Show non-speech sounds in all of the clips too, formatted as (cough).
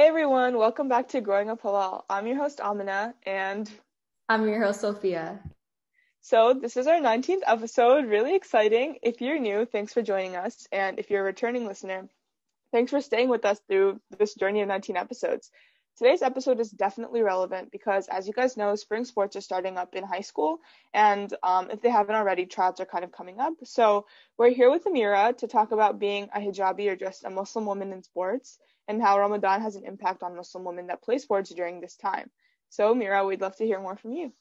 Hey everyone, welcome back to Growing Up Halal. I'm your host Amina, and I'm your host Sophia. So this is our 19th episode, really exciting. If you're new, thanks for joining us, and if you're a returning listener, thanks for staying with us through this journey of 19 episodes. Today's episode is definitely relevant because, as you guys know, spring sports are starting up in high school, and um, if they haven't already, trials are kind of coming up. So we're here with Amira to talk about being a hijabi or just a Muslim woman in sports and how Ramadan has an impact on Muslim women that play sports during this time. So, Mira, we'd love to hear more from you.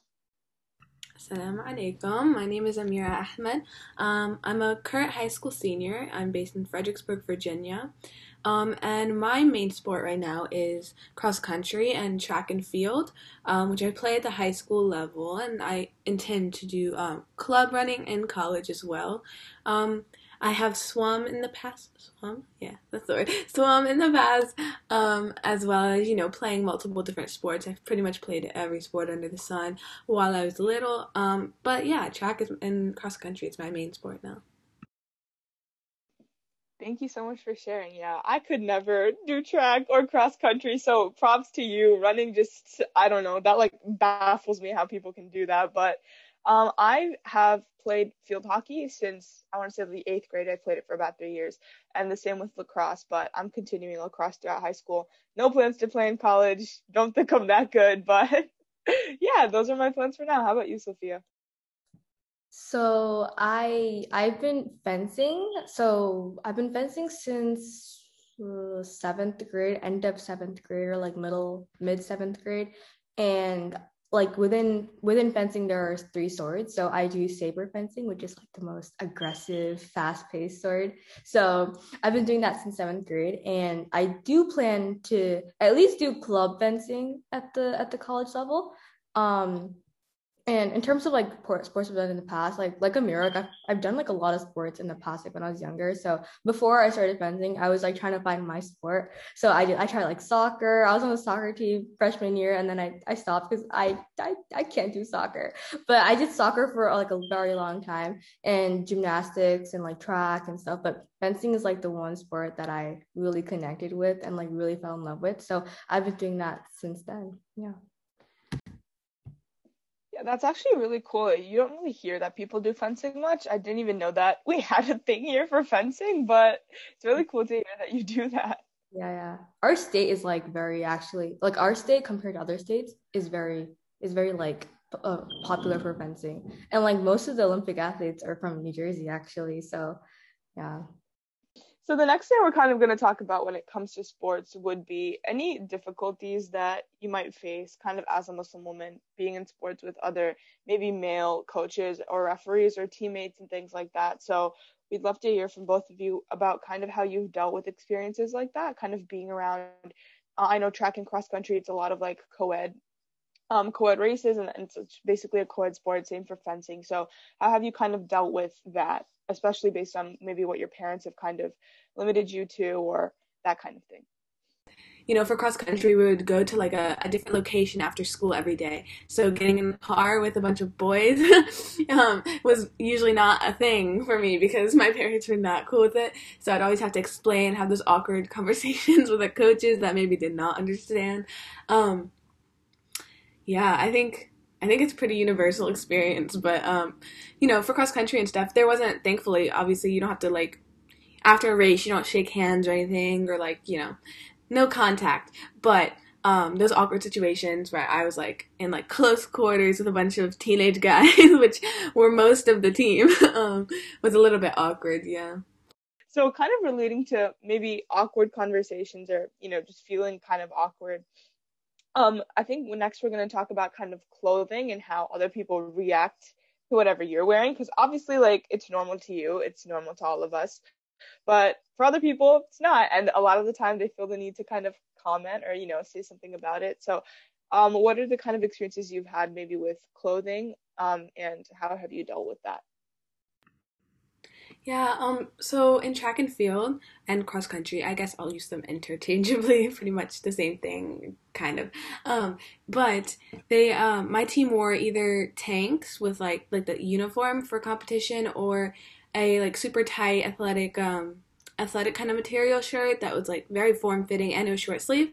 Assalamu alaikum. My name is Amira Ahmed. Um, I'm a current high school senior. I'm based in Fredericksburg, Virginia. Um, and my main sport right now is cross country and track and field, um, which I play at the high school level, and I intend to do um, club running in college as well. Um, I have swum in the past. Swum, yeah, that's the word. (laughs) Swum in the past, um, as well as you know playing multiple different sports. I've pretty much played every sport under the sun while I was little. Um, but yeah, track is and cross country is my main sport now. Thank you so much for sharing. Yeah, I could never do track or cross country, so props to you. Running just, I don't know, that like baffles me how people can do that. But um, I have played field hockey since I want to say the eighth grade. I played it for about three years, and the same with lacrosse. But I'm continuing lacrosse throughout high school. No plans to play in college. Don't think I'm that good, but (laughs) yeah, those are my plans for now. How about you, Sophia? So I I've been fencing. So I've been fencing since uh, seventh grade, end of seventh grade or like middle mid seventh grade, and like within within fencing there are three swords. So i do saber fencing which is like the most aggressive fast-paced sword. So i've been doing that since seventh grade and i do plan to at least do club fencing at the at the college level. Um and in terms of like sports I've done in the past, like like Amira, like I've, I've done like a lot of sports in the past, like when I was younger. So before I started fencing, I was like trying to find my sport. So I did I tried like soccer. I was on the soccer team freshman year, and then I, I stopped because I, I I can't do soccer. But I did soccer for like a very long time, and gymnastics and like track and stuff. But fencing is like the one sport that I really connected with and like really fell in love with. So I've been doing that since then. Yeah. Yeah, that's actually really cool. You don't really hear that people do fencing much. I didn't even know that we (laughs) had a thing here for fencing, but it's really cool to hear that you do that. Yeah, yeah. Our state is like very actually like our state compared to other states is very is very like uh, popular for fencing, and like most of the Olympic athletes are from New Jersey actually. So, yeah. So the next thing we're kind of going to talk about when it comes to sports would be any difficulties that you might face kind of as a Muslim woman being in sports with other maybe male coaches or referees or teammates and things like that. So we'd love to hear from both of you about kind of how you've dealt with experiences like that, kind of being around I know track and cross country it's a lot of like co-ed um, co-ed races and, and it's basically a co-ed sport same for fencing so how have you kind of dealt with that especially based on maybe what your parents have kind of limited you to or that kind of thing you know, for cross country, we would go to like a, a, different location after school every day. So getting in the car with a bunch of boys (laughs) um, was usually not a thing for me because my (laughs) parents were not cool with it. So I'd always have to explain, have those awkward (laughs) conversations with the coaches that maybe did not understand. Um, yeah, I think I think it's pretty universal experience. But um, you know, for cross country and stuff, there wasn't. Thankfully, obviously, you don't have to like after a race, you don't shake hands or anything, or like, you know, no contact. But um, those awkward situations where I was like in like close quarters with a bunch of teenage (laughs) guys, which were most of the team, (laughs) um, was a little bit awkward. Yeah. So, kind of relating to maybe awkward conversations or, you know, just feeling kind of awkward. Um, I think next we're going to talk about kind of clothing and how other people react to whatever you're wearing because obviously like it's normal to you it's normal to all of us but for other people, it's not. And a lot of the time they feel the need to kind of comment or, you know, say something about it. So, um, what are the kind of experiences you've had maybe with clothing um, and how have you dealt with that? Yeah, um, so in track and field and cross country, I guess I'll use them (laughs) interchangeably, pretty much the same thing, kind of. Um, but they, um, my team wore either tanks with like like the uniform for competition or a like super tight athletic um athletic kind of material shirt that was like very form fitting and it was short sleeve.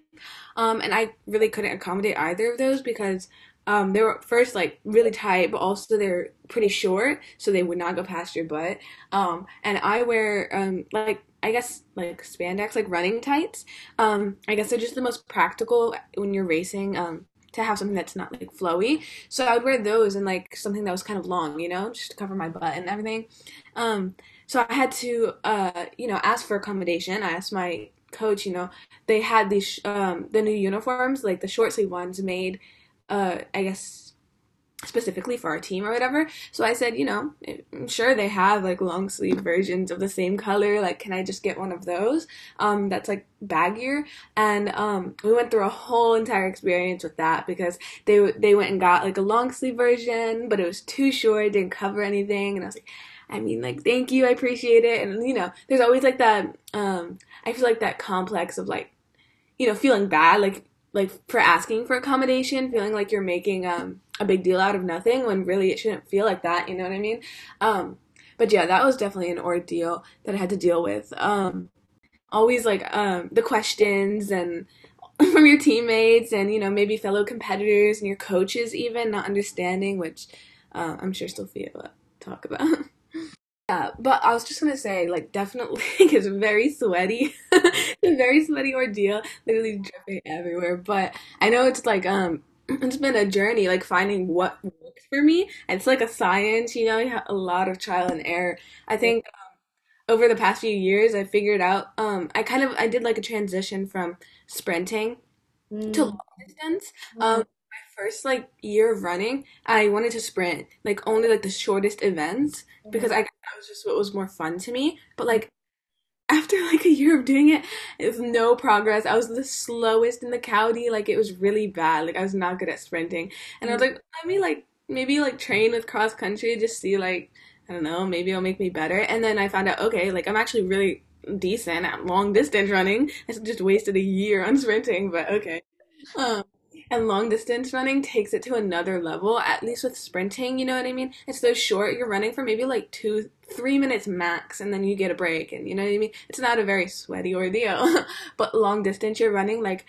Um, and I really couldn't accommodate either of those because um, they were first like really tight, but also they're pretty short, so they would not go past your butt. Um, and I wear um, like I guess like spandex, like running tights. Um, I guess they're just the most practical when you're racing. Um, to have something that's not like flowy. So I would wear those and like something that was kind of long, you know, just to cover my butt and everything. Um, so I had to, uh, you know, ask for accommodation. I asked my coach, you know, they had these um, the new uniforms, like the short sleeve ones, made uh, I guess specifically for our team or whatever. So I said, you know, I'm sure they have like long sleeve versions of the same color. Like, can I just get one of those? Um, that's like baggier. And um, we went through a whole entire experience with that because they they went and got like a long sleeve version, but it was too short, didn't cover anything, and I was like. I mean, like, thank you, I appreciate it. And, you know, there's always like that, um, I feel like that complex of like, you know, feeling bad. Like, like for asking for accommodation, feeling like you're making um, a big deal out of nothing when really it shouldn't feel like that. You know what I mean? Um, but yeah, that was definitely an ordeal that I had to deal with. Um, always like um, the questions and (laughs) from your teammates and you know maybe fellow competitors and your coaches even not understanding, which uh, I'm sure still feel uh, talk about. (laughs) Yeah, but I was just gonna say, like, definitely (laughs) it's very sweaty, (laughs) it's a very sweaty ordeal, literally dripping everywhere. But I know it's like um, (clears throat) it's been a journey, like finding what works for me. It's like a science, you know, you have a lot of trial and error. I think um, over the past few years, I figured out um, I kind of I did like a transition from sprinting mm. to long distance. Um, first like year of running, I wanted to sprint like only like the shortest events because I that was just what was more fun to me. But like after (laughs) like a year of doing it, it was no progress. I was the slowest in the county. Like it was really bad. Like I was not good at sprinting, and I was like, let me like maybe like train with cross country, just see like I don't know, maybe it'll make me better. And then I found out, okay, like I'm actually really decent at long distance running. I just wasted a year on sprinting, but okay. Um, and long distance running takes it to another level, at least with sprinting, you know what I mean? It's so short, you're running for maybe like two, three minutes max, and then you get a break, and you know what I mean? It's not a very sweaty ordeal. (laughs) but long distance, you're running like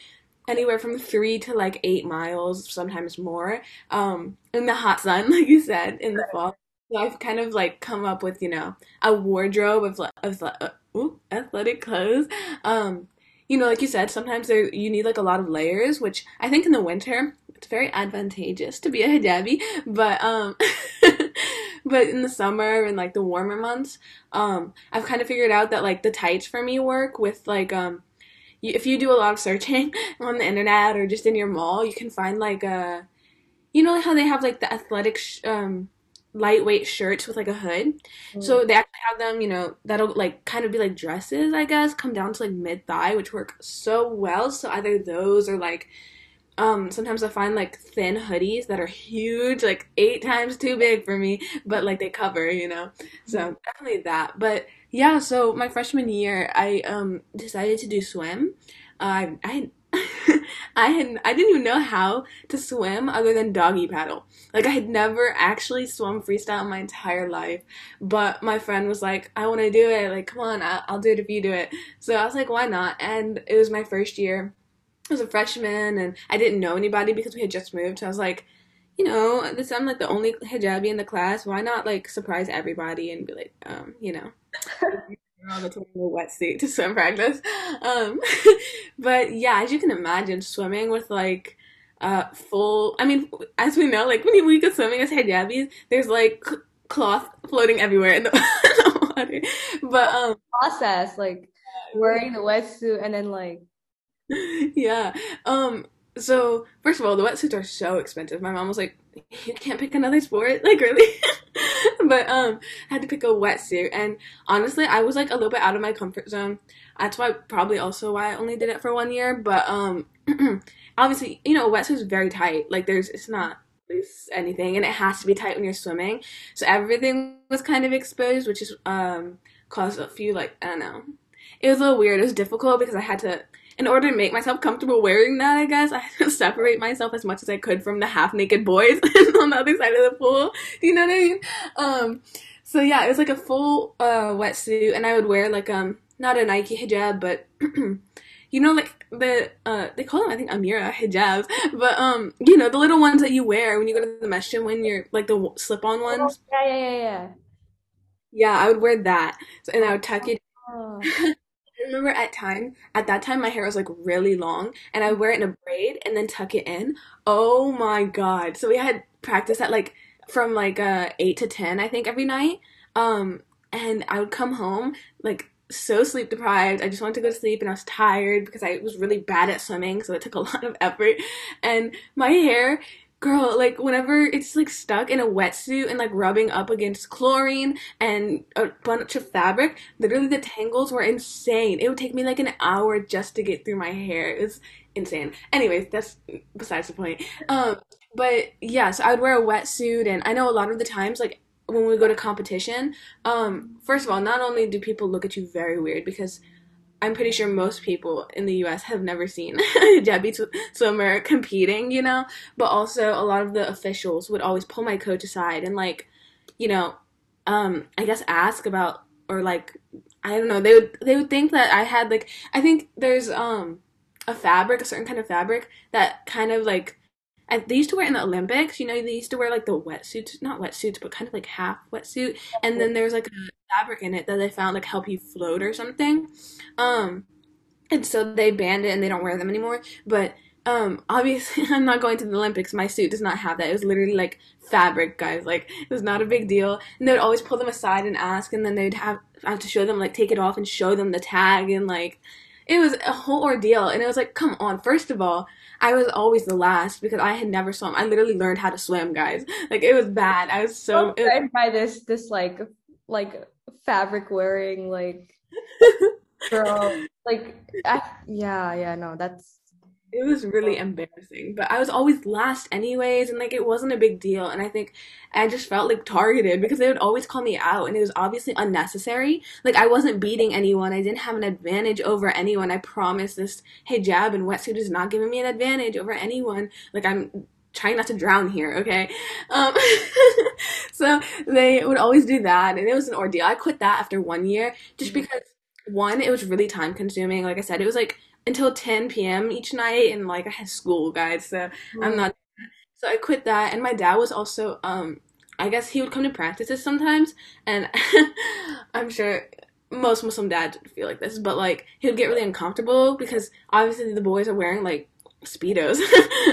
anywhere from three to like eight miles, sometimes more, um, in the hot sun, (laughs) like you said, in the fall. So I've kind of like come up with, you know, a wardrobe of, of uh, ooh, athletic clothes um, you know, like you said, sometimes there you need like a lot of layers, which I think in the winter it's very advantageous to be a hijabi, but um (laughs) but in the summer and like the warmer months, um I've kind of figured out that like the tights for me work with like um if you do a lot of searching (laughs) on the internet or just in your mall, you can find like a uh, you know how they have like the athletic sh- um lightweight shirts with like a hood. Mm. So they actually have them, you know, that'll like kind of be like dresses, I guess, come down to like mid thigh, which work so well. So either those or like um sometimes I find like thin hoodies that are huge, like eight times too big for me, but like they cover, you know. So definitely that. But yeah, so my freshman year I um decided to do swim. Uh, I I (laughs) had I didn't even know how to swim other than doggy paddle. Like I had never actually swum freestyle in my entire life. But my friend was like, "I want to do it. Like, come on, I'll, I'll do it if you do it." So I was like, "Why not?" And it was my first year. I was a freshman, and I didn't know anybody because we had just moved. So I was like, you know, this I'm like the only hijabi in the class. Why not like surprise everybody and be like, um, you know. all the time in a wetsuit to swim practice. Um, (laughs) but yeah, as you can imagine, swimming with like uh full. I mean, as we know, like when we go swimming as hijabis, there's like cloth floating everywhere in the, in (laughs) the water. But um, process like wearing the wetsuit and then like (laughs) yeah. Um. So first of all, the wetsuits are so expensive. My mom was like, "You can't pick another sport, (laughs) like really." but um, I had to pick a wetsuit, and honestly, I was like a little bit out of my comfort zone. That's why probably also why I only did it for one year. But um, (clears throat) obviously, you know, wetsuit is very tight. Like there's, it's not loose anything, and it has to be tight when you're swimming. So everything was kind of exposed, which is um caused a few like I don't know. It was a little weird. It was difficult because I had to in order to make myself comfortable wearing that, I guess, (laughs) I had to separate myself as much as I could from the half naked boys (laughs) on the other side of the pool. Do you know what I mean? Um, so yeah, it was like a full uh, wetsuit, and I would wear like um not a Nike hijab, but (clears throat) you know, like the uh, they call them I think Amira hijabs, but um, you know, the little ones that you wear when you go to the masjid when you're like the slip-on ones. Oh, yeah, yeah, yeah, yeah. Yeah, I would wear that, so, and I would tuck it. Oh. (laughs) I remember at time at that time my hair was like really long, and I would wear it in a braid and then tuck it in. Oh my god! So we had practice at like from like uh eight to ten, I think, every night. Um, and I would come home like so sleep deprived. I just wanted to go to sleep and I was tired because I was really bad at swimming, so it took a (laughs) lot of effort. And my hair, girl, like whenever it's like stuck in a wetsuit and like rubbing up against chlorine and a bunch of fabric, literally the tangles were insane. It would take me like an hour just to get through my hair. It was insane. Anyways, that's besides the point. Um, but yeah, so I would wear a wetsuit and I know a lot of the times like when we go to competition, um, first of all, not only do people look at you very weird because I'm pretty sure most people in the U.S. have never seen (laughs) a sw- swimmer competing, you know, but also a lot of the officials would always pull my coach aside and like, you know, um, I guess ask about or like I don't know they would they would think that I had like I think there's um a fabric a certain kind of fabric that kind of like and they used to wear in the Olympics. You know, they used to wear like the wetsuits, not wetsuits, but kind of like half wetsuit. And then there's like a fabric in it that they found like help you float or something. Um, and so they banned it and they don't wear them anymore. But um, (laughs) obviously, I'm not going to the Olympics. My suit does not have that. It was literally like fabric, guys. Like it was not a big deal. And they'd always pull them aside and ask, and then they'd have have to show them like take it off and show them the tag and like it was a whole ordeal. And it was like, come on. First of all, I was always the last because I had never swum. I literally learned how to swim, guys. (laughs) Like it was bad. I was so I'm by this this like like fabric wearing like (laughs) girl like I, yeah yeah no that's it was really embarrassing. But I was always last anyways, and like it wasn't a big deal. And I think I just felt like targeted because they would always call me out, and it was obviously unnecessary. Like I wasn't beating anyone. I didn't have an advantage over anyone. I promise this hijab and wetsuit is not giving me an advantage over anyone. Like I'm trying not to drown here, okay? Um, (laughs) so they would always do that, and it was an ordeal. I quit that after one year just Mm-hmm. because one, it was really time consuming. Like I said, it was like until 10 p.m. each night, and like I had school, guys, so I'm not. So I quit that, and my dad was also, um, I guess he would come to practices sometimes, and (laughs) I'm sure most Muslim dads feel like this, but like he would get really uncomfortable because obviously the boys are wearing like speedos. (laughs)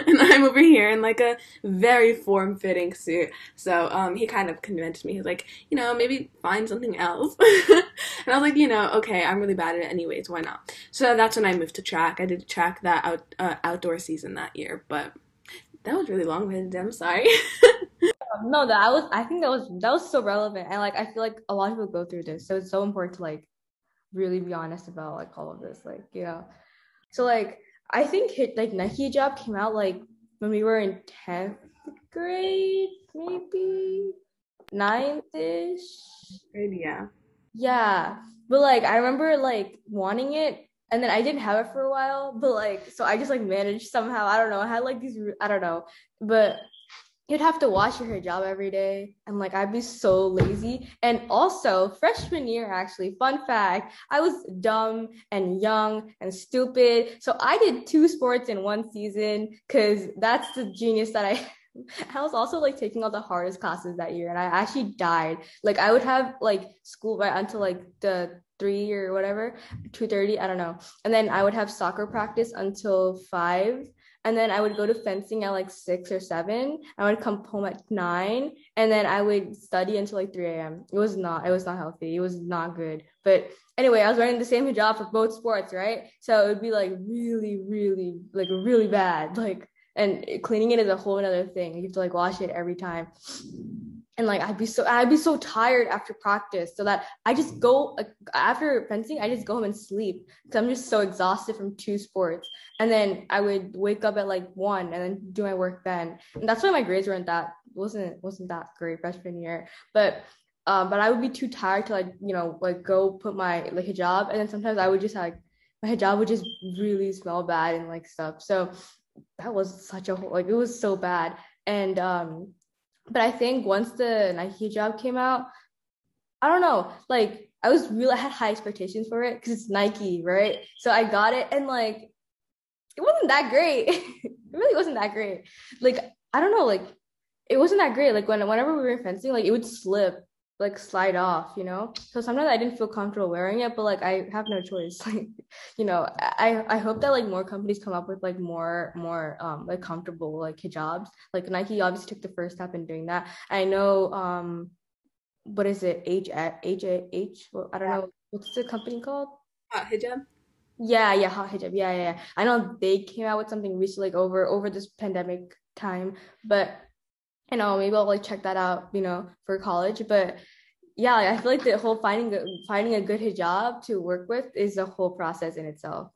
And i'm over here in like a very form-fitting suit. So um he kind of convinced me. He's like you know maybe find something else. (laughs) And i was like you know okay i'm really bad at it anyways. Why not? So that's when i moved to track. I did track that out uh, outdoor season that year. But that was really long-winded. I'm sorry. (laughs) No that I was i think that was that was so relevant. And like i feel like a lot of people go through this. So it's so important to like really be honest about like all of this. Like you know so like i think hit like nike hijab came out like when we were in 10th grade maybe? Ninth-ish? Maybe, yeah. Yeah. But like i remember like wanting it and then i didn't have it for a while but like so i just like managed somehow. I don't know. I had like these i don't know. But you'd have to wash your hijab every day and like i'd be so lazy and also freshman year actually fun fact i was dumb and young and stupid so i did two sports in one season because that's the genius that i (laughs) I was also like taking all the hardest classes that year and I actually died. Like I would have like school right until like the three or whatever, two thirty, I don't know. And then I would have soccer practice until five and then I would go to fencing at like six or seven. I would come home at nine, and then I would study until like three a.m. It was not, it was not healthy. It was not good. But anyway, I was wearing the same hijab for both sports, right? So it would be like really, really, like really bad. Like, and cleaning it is a whole another thing. You have to like wash it every time. And like I'd be so I'd be so tired after practice, so that I just go like, after fencing. I just go home and sleep because I'm just so exhausted from two sports and then I would wake up at like one and then do my work then. And that's why my grades weren't that wasn't wasn't that great freshman year. But um, but I would be too tired to like you know like go put my like hijab, and then sometimes I would just like my hijab would just really smell bad and like stuff. So that was such a like it was so bad. And um, but I think once the Nike hijab came out, I don't know, like I was really I had high expectations for it because it's Nike, right? So I got it and like it wasn't that great. (laughs) it really wasn't that great. Like I don't know, like it wasn't that great. Like when whenever we were fencing, like it would slip, like slide off, you know. So sometimes I didn't feel comfortable wearing it, but like I have no choice. (laughs) Like, you know, I I hope that like more companies come up with like more more um like comfortable like hijabs. Like Nike obviously took the first step in doing that. I know um what is it H H H well, I don't know what's the company called? Hot hijab. Yeah, yeah, hot hijab. Yeah, yeah, yeah. I know they came out with something recently like over over this pandemic time, but you know maybe I'll like check that out. You know for college, but yeah, I feel like the whole finding a, finding a good hijab to work with is a whole process in itself.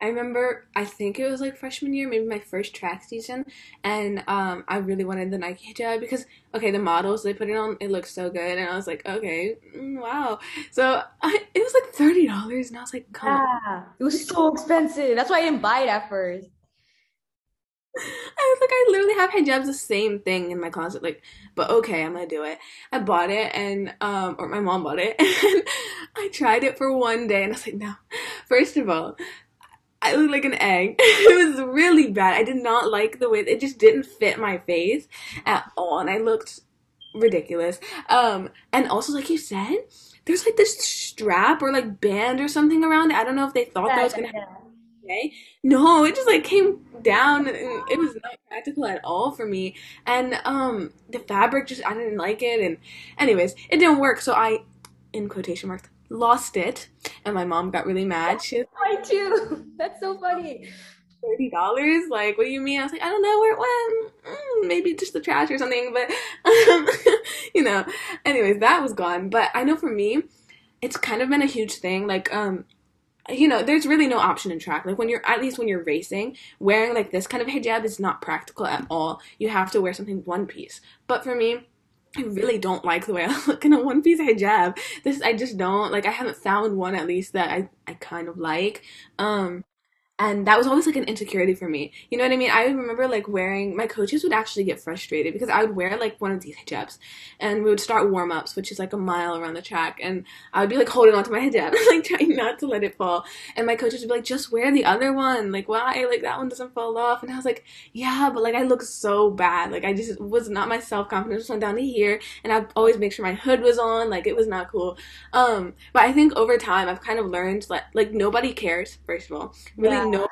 I remember, I think it was like freshman year, maybe my first track season, and um, I really wanted the Nike hijab because, okay, the models they put it on, it looks so good, and I was like, okay, mm, wow. So I, it was like thirty dollars, and I was like, come yeah, on. it was so expensive. That's why I didn't buy it at first. I was like, I literally have hijabs the same thing in my closet, like, but okay, I'm gonna do it. I bought it, and um, or my mom bought it, (laughs) and I tried it for one day, and I was like, no. First of all, I looked like an egg. (laughs) it was really bad. I did not like the way it just didn't fit my face at all, and I looked ridiculous. Um, and also, like you said, there's like this strap or like band or something around it. I don't know if they thought yeah, that was gonna happen. Okay. No, it just like came down and it was not practical at all for me. And um the fabric just I didn't like it and anyways, it didn't work. So I in quotation marks lost it, and my mom got really mad. She was like, too. (laughs) That's so funny. Thirty dollars? Like, what do you mean? I was like, I don't know where it went. Mm, maybe just the trash or something. But, um, (laughs) you know. Anyways, that was gone. But I know for me, it's kind of been a huge thing. Like, um, you know, there's really no option in track. Like when you're at least when you're racing, wearing like this kind of hijab is not practical at all. You have to wear something one piece. But for me, I really don't like the way I (laughs) look in a one piece hijab. This I just don't like I haven't found one at least that I, I kind of like. Um and that was always like an insecurity for me. You know what I mean? I remember like wearing my coaches would actually get frustrated because I would wear like one of these hijabs and we would start warm ups, which is like a mile around the track, and I would be like holding onto my hijab, (laughs) like trying not to let it fall. And my coaches would be like, just wear the other one. Like, why? Like that one doesn't fall off. And I was like, yeah, but like I look so bad. Like I just was not my self confidence went down to here, and I'd always make sure my hood was on. Like it was not cool. Um, but I think over time I've kind of learned that like nobody cares. First of all, really yeah no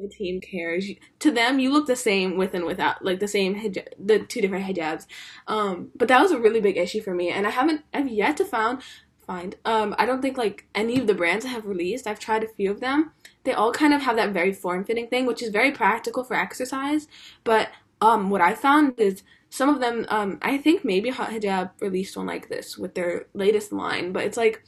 the team cares. To them, you look the same with and without, like the same hijab, the two different hijabs. Um, but that was a really big issue for me, and I haven't, I've yet to found find. Um, I don't think like any of the brands I have released. I've tried a few of them. They all kind of have that very form fitting thing, which is very practical for exercise. But um, what I found is some of them. Um, I think maybe Hot Hijab released one like this with their latest line, but it's like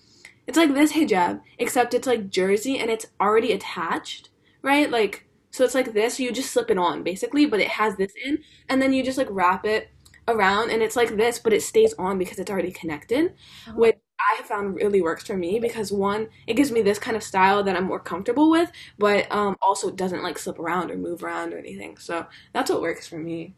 it's like this hijab, except it's like jersey and it's already attached, right? Like, so it's like this, you just slip it on basically, but it has this in, and then you just like wrap it around and it's like this, but it stays on because it's already connected, oh. which I have found really works for me because one, it gives me this kind of style that I'm more comfortable with, but um, also it doesn't like slip around or move around or anything. So that's what works for me.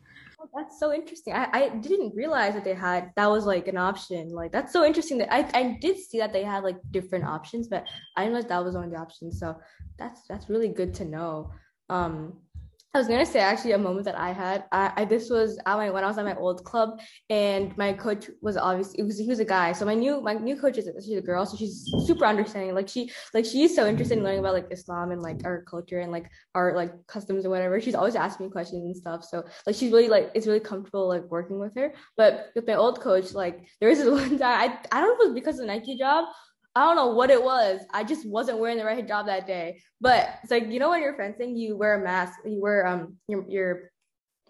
That's so interesting. I, I didn't realize that they had that was like an option. Like that's so interesting that I, I did see that they had like different options, but I didn't know that was one of the options. So that's that's really good to know. Um I was gonna say actually a moment that I had. I, I this was at my when I was at my old club, and my coach was obviously it was he was a guy. So my new my new coach is she's a girl, so she's super understanding. Like she like she's so interested in learning about like Islam and like our culture and like our like customs or whatever. She's always asking me questions and stuff. So like she's really like it's really comfortable like working with her. But with my old coach, like there was this (laughs) one time I I don't know if it was because of the Nike hijab I don't know what it was. I just wasn't wearing the right hijab that day. But it's like you know when you're fencing, you wear a mask. You wear um your your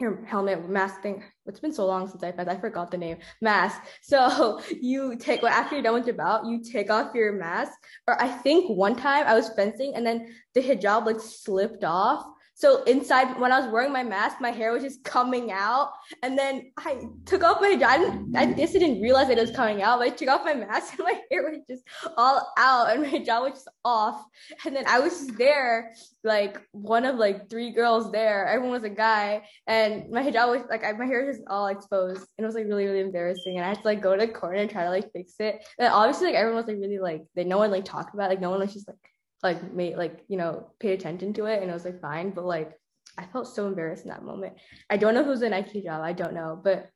your helmet mask thing. It's been so long since I fenced. I forgot the name mask. (laughs) So you take well, after you're done with your bout, you take off your mask. Or I think one time I was fencing and then the hijab like slipped off. So inside when I was wearing my mask, my hair was just coming out. And then I took off my I, didn't, I I didn't realize it was coming out, but I took off my mask (laughs) and my hair was just all out and my jaw was just off. And then I was just there, like one of like three girls there. Everyone was a guy, and my hijab was like my hair was just all exposed, and it was like really really embarrassing. And I had to like go to the corner and try to like fix it. And obviously like everyone was like really like they no one like talked about it. like no one was just like like made like you know paid attention to it and it was like fine but like i felt so embarrassed in that moment. I don't know if it was a nike hijab i don't know but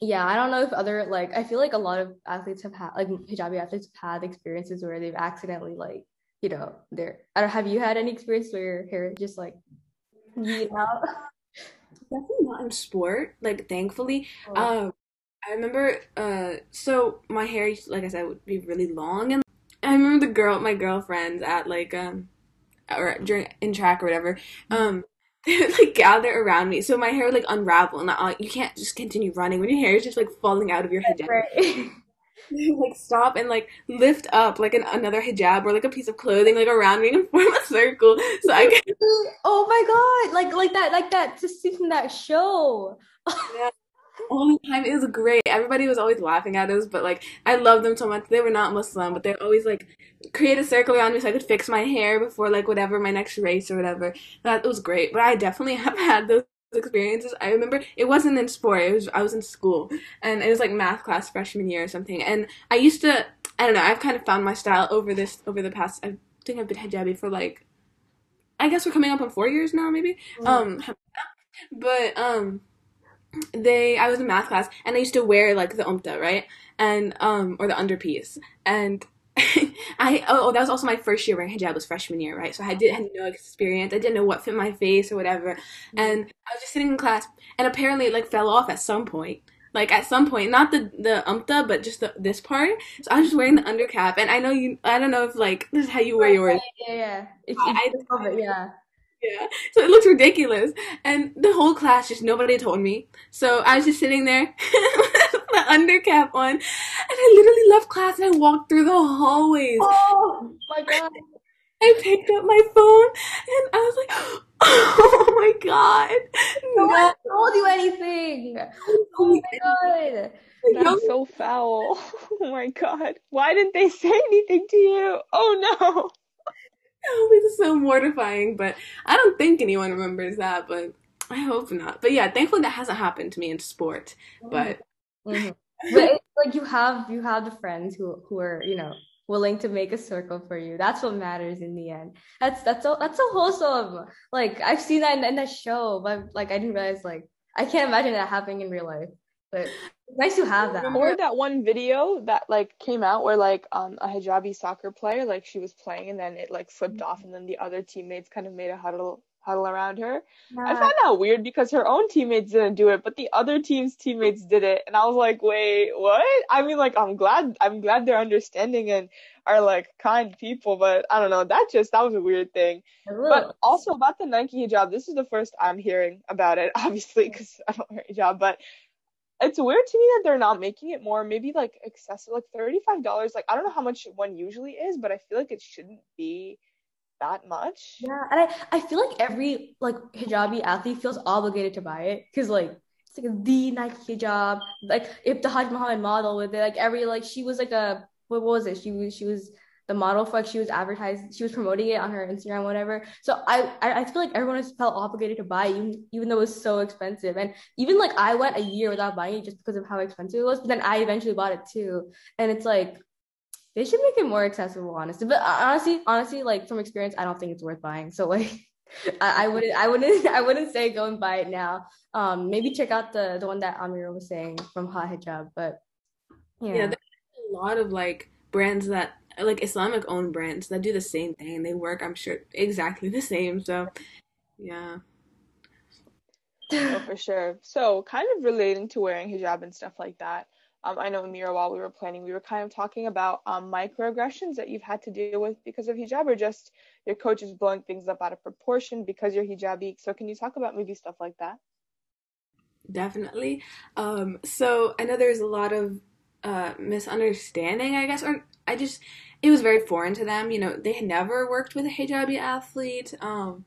yeah i don't know if other like i feel like a lot of athletes have had like hijabi athletes have had experiences where they've accidentally like you know they're i don't have you had any experience where your hair just like you (laughs) know definitely not in sport like thankfully. Oh. um i remember uh so my hair like i said would be really long and I remember the girl, my girlfriends at like um, or during in track or whatever. Um, (laughs) they would like gather around me, so my hair would like unravel, and I, you can't just continue running when your hair is just like falling out of your hijab. Right. (laughs) like stop and like lift up like an, another hijab or like a piece of clothing like around me and (laughs) form a circle. So I can. Oh my god! Like like that like that just see from that show. yeah the time. It was great. Everybody was always laughing at us, but like I loved them so much. They were not Muslim, but they always like create a circle around me so I could fix my hair before like whatever my next race or whatever. That was great. But I definitely (laughs) have had those experiences. I remember it wasn't in sport. It was I was in school and it was like math class freshman year or something. And I used to I don't know. I've kind of found my style over this over the past. I think I've been hijabi for like I guess we're coming up on four years now, maybe. Mm-hmm. Um, (laughs) but um they I was in math class and I used to wear like the umta, right? And um or the underpiece. And (laughs) I oh that was also my first year wearing hijab was freshman year, right? So I did had no experience. I didn't know what fit my face or whatever. Mm-hmm. And I was just sitting in class and apparently it like fell off at some point. Like at some point, not the the umta, but just the, this part. So I was just wearing the undercap, and I know you. I don't know if like this is how you wear yours. Yeah, yeah. It's, it's I, I, yeah. Yeah. So it looks ridiculous. And the whole class just nobody told me. So I was just sitting there (laughs) the undercap on and I literally left class and I walked through the hallways. Oh my god. I picked up my phone and I was like, (gasps) Oh my god. No one told you anything. Oh my god. That's so foul. (laughs) Oh my god. Why didn't they say anything to you? Oh no. Oh, this is so mortifying, but I don't think anyone remembers that, but I hope not. But yeah, thankfully that hasn't happened to me in sport. But mm-hmm. but like you have you have the friends who who are you know willing to make a circle for you. That's what matters in the end. That's that's so that's so wholesome. Like I've seen that in, in that show, but like I didn't realize like I can't imagine that happening in real life. But nice to have that. Or that one video that like came out where like um a hijabi soccer player like she was playing and then it like slipped mm-hmm. off and then the other teammates kind of made a huddle huddle around her. Yeah. I found that weird because her own teammates didn't do it, but the other team's teammates did it, and I was like, wait, what? I mean, like I'm glad I'm glad they're understanding and are like kind people, but I don't know. That just that was a weird thing. But also about the Nike hijab, this is the first I'm hearing about it, (laughs) obviously because I don't wear hijab, but it's weird to me that they're not making it more maybe like accessible like $35 like i don't know how much one usually is but i feel like it shouldn't be that much. Yeah and i, I feel like every like hijabi athlete feels obligated to buy it because like it's like the nike hijab like Ibtihaj Muhammad model with it like every like she was like a what was it? She was she was the model for like she was advertising she was promoting it on her instagram whatever. So i i feel like everyone has felt obligated to buy it, even even though it was so expensive. And even like i went a year without buying it just because of how expensive it was but then i eventually bought it too. And it's like they should make it more accessible honestly. But uh, honestly honestly like from experience i don't think it's worth buying. So like (laughs) I, I wouldn't I wouldn't (laughs) I wouldn't say go and buy it now. Um maybe check out the the one that Amira was saying from Hot Hijab, but yeah. yeah. there's a lot of like brands that like Islamic owned brands that do the same thing. They work, I'm sure, exactly (laughs) the same. So, yeah. Oh, for sure. So, kind of relating to wearing hijab and stuff like that. Um, I know Mira, while we were planning, we were kind of talking about um, microaggressions that you've had to deal with because of hijab, or just your coach is blowing things up out of proportion because you're hijabi. So, can you talk about maybe stuff like that? Definitely. Um, so, I know there's a lot of uh, misunderstanding, I guess, or I just it was very foreign to them. You know, they had never worked with a hijabi athlete. Um,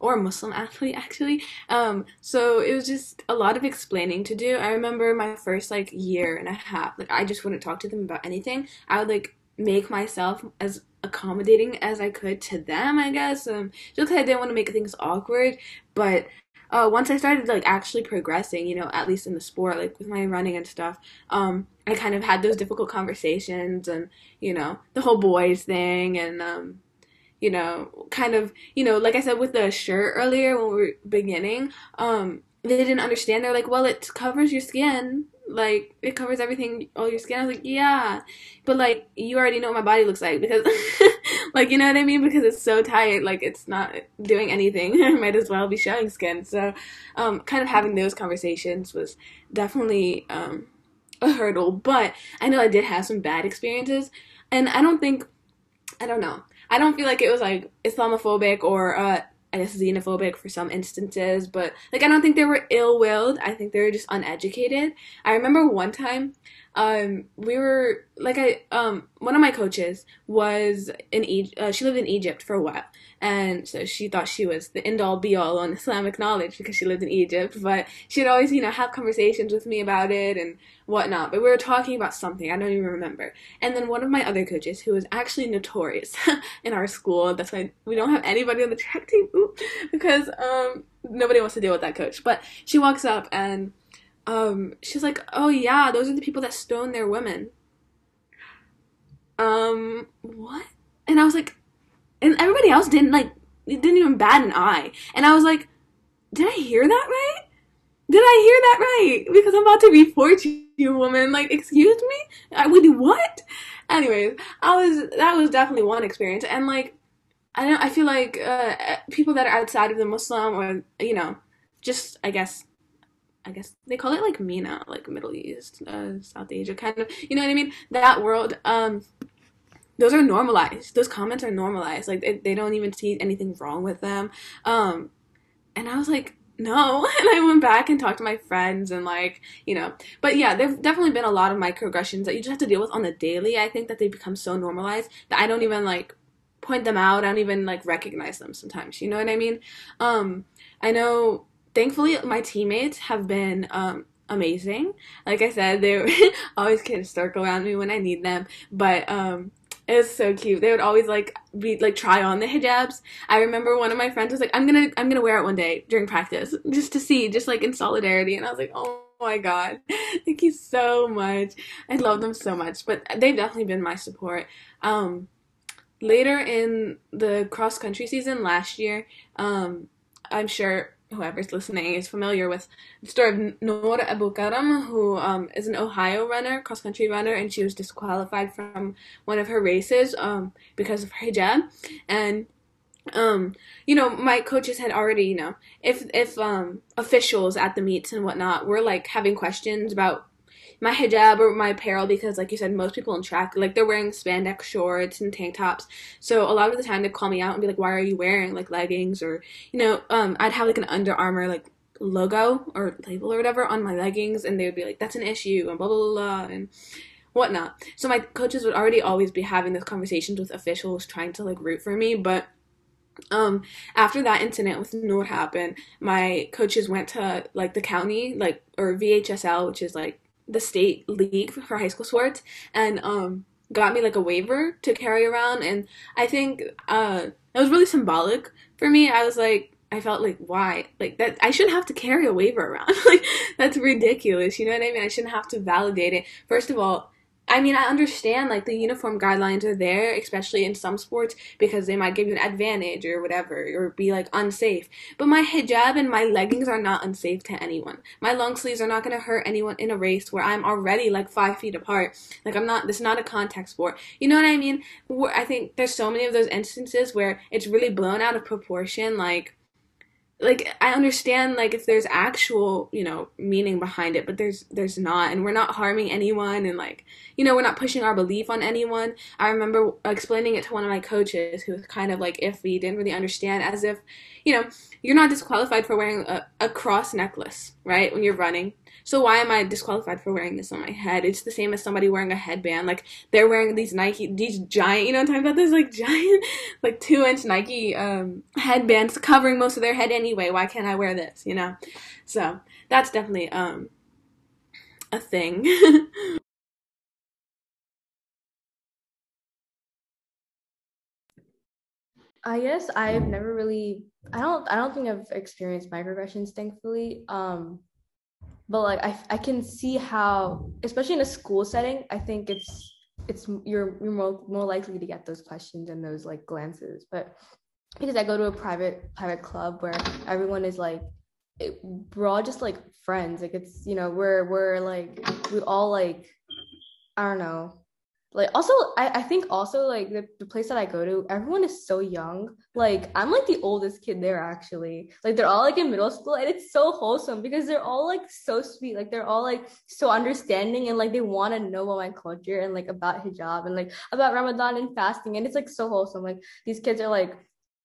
or a Muslim (laughs) athlete actually. Um, so it was just a lot of explaining to do. I remember my first like year and a half, like I just wouldn't talk to them about anything. I would like make myself as accommodating as I could to them, I guess. Um, just because I didn't want to make things awkward. But uh, once I started like actually progressing, you know, at least in the sport, like with my running and stuff, um, I kind of had those difficult conversations and you know the whole boys thing and um, you know, kind of, you know, like I said with the shirt earlier when we were beginning, um, they didn't understand. They're like, well, it covers your skin. Like, it covers everything, all your skin. I was like, yeah. But, like, you already know what my body looks like because, (laughs) like, you know what I mean? Because it's so tight. Like, it's not doing anything. (laughs) Might as well be showing skin. So, um, kind of having those conversations was definitely, um, a hurdle. But I know I did have some bad experiences. And I don't think, I don't know. I don't feel like it was like Islamophobic or uh, I guess xenophobic for some instances, but like I don't think they were ill willed. I think they were just uneducated. I remember one time, um, we were like I um one of my coaches was in Egypt. Uh, she lived in Egypt for a while, and so she thought she was the end all be all on (laughs) Islamic knowledge because she lived in Egypt. But she'd always, you know, have conversations with me about it and whatnot. But we were talking about something I don't even remember. And then one of my other coaches, who was actually notorious (laughs) in our school, that's why we don't have anybody on the track team, (laughs) because um nobody wants to deal with that coach. But she walks up and um she's like, "Oh yeah, those are the people that stone their women." Um, what? And I was like, and everybody else didn't like didn't even bat an eye. And I was like, did I hear that right? Did I hear that right? Because I'm about to report you, woman. Like, excuse me? I would do what? Anyways, I was that was definitely one experience, and like, I don't. I feel like uh, people that are outside of the Muslim or you know, just I guess I guess they call it like MENA, like Middle East, uh, South Asia, kind of. You know what I mean? That world. Um, those are normalized. Those comments are normalized. Like they, they don't even see anything wrong with them. Um, and I was like, no. (laughs) And I went back and talked to my friends and like, you know, but yeah, there've definitely been a lot of microaggressions that you just have to deal with on the daily. I think that they become so normalized that I don't even like point them out. I don't even like recognize them sometimes. You know what I mean? Um, I know thankfully my teammates have been um amazing. Like I said, they (laughs) always kind of circle around me when I need them. But um it was so cute. They would always like be like try on the hijabs. I remember one of my friends was like, "I'm gonna I'm gonna wear it one day during practice just to see, just like in solidarity." And I was like, "Oh my god, (laughs) thank you so much. I love them so much." But they've definitely been my support. Um, later in the cross country season last year, um, I'm sure whoever's listening is familiar with the story of Noor Abukaram, who um, is an Ohio runner, cross country runner, and she was disqualified from one of her races um, because of her hijab. And um, you know, my coaches had already, you know, if if um, officials at the meets and whatnot were like having questions about my hijab or my apparel because like you said most people in track like they're wearing spandex shorts and tank tops. So a lot of the time they call me out and be like why are you wearing like leggings? Or you know um i'd have like an Under Armour like logo or label or whatever on my leggings and they would be like that's an issue and blah blah blah, blah and whatnot. So my coaches would already always be having those conversations with officials trying to like root for me but um after that incident with Noor happened my coaches went to like the county like or VHSL which is like the state league for high school sports and um got me like a waiver to carry around and I think uh it was really symbolic for me. I was like I felt like why? Like that I shouldn't have to carry a waiver around. (laughs) like that's ridiculous. You know what I mean? I shouldn't have to validate it. First of all, I mean, I understand like the uniform guidelines are there, especially in some sports, because they might give you an advantage or whatever, or be like unsafe. But my hijab and my leggings are not unsafe to anyone. My long sleeves are not going to hurt anyone in a race where I'm already like five feet apart. Like, I'm not, this is not a contact sport. You know what I mean? I think there's so many of those instances where it's really blown out of proportion. Like, like I understand like if there's actual you know meaning behind it, but there's there's not, and we're not harming anyone, and like you know we're not pushing our belief on anyone. I remember explaining it to one of my coaches who was kind of like iffy, didn't really understand, as if you know you're not disqualified for wearing a, a cross necklace, right? When you're running, so why am I disqualified for wearing this on my head? It's the same as somebody wearing a headband. Like they're wearing these Nike, these giant, you know, I'm talking about this like giant, like two inch Nike um, headbands covering most of their head anyway. Why can't I wear this? You know, so that's definitely um, a thing. (laughs) I guess I've never really I don't I don't think I've experienced microaggressions thankfully. Um but like I, I can see how especially in a school setting i think it's it's you're you're more, more likely to get those questions and those like glances but because i go to a private private club where everyone is like it, we're all just like friends like it's you know we're we're like we all like i don't know like also I, I think also like the, the place that i go to everyone is so young. Like i'm like the oldest kid there actually. Like they're all like in middle school and it's so wholesome because they're all like so sweet. Like they're all like so understanding and like they want to know about my culture and like about hijab and like about ramadan and fasting and it's like so wholesome. Like these kids are like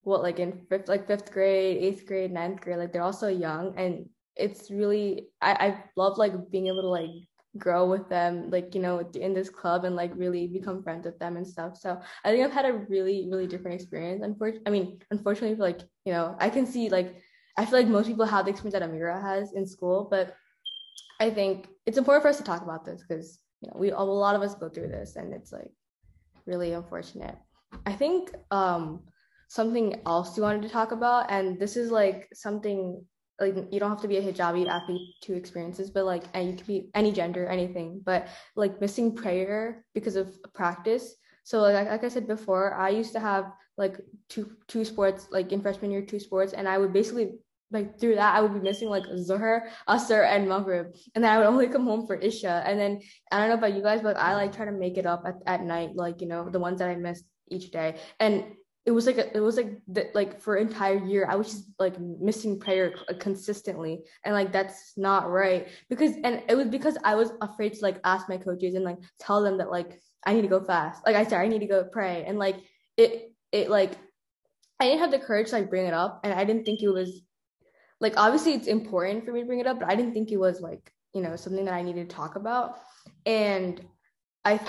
what like in fifth like fifth grade eighth grade ninth grade like they're all so young and it's really I, I love like being able to like grow with them like you know in this club and like really become friends with them and stuff. So i think i've had a really really different experience. Unfortunately i mean unfortunately for like you know i can see like i feel like most people have the experience that amira has in school but i think it's important for us to talk about this because you know we a lot of us go through this and it's like really unfortunate. I think um something else you wanted to talk about and this is like something like you don't have to be a hijabi athlete to experiences but like and you can be any gender anything but like missing prayer because of practice so like, like i said before i used to have like two two sports like in freshman year two sports and i would basically like through that I would be missing like Zuhr, Asr, and Maghrib. And then I would only come home for Isha. And then I don't know about you guys, but I like try to make it up at, at night, like, you know, the ones that I missed each day. And it was like a, it was like the, like for an entire year I was just like missing prayer uh, consistently. And like that's not right. Because and it was because I was afraid to like ask my coaches and like tell them that like I need to go fast. Like I said I need to go pray. And like it it like I didn't have the courage to like bring it up. And I didn't think it was like obviously it's important for me to bring it up but I didn't think it was like you know something that I needed to talk about. And I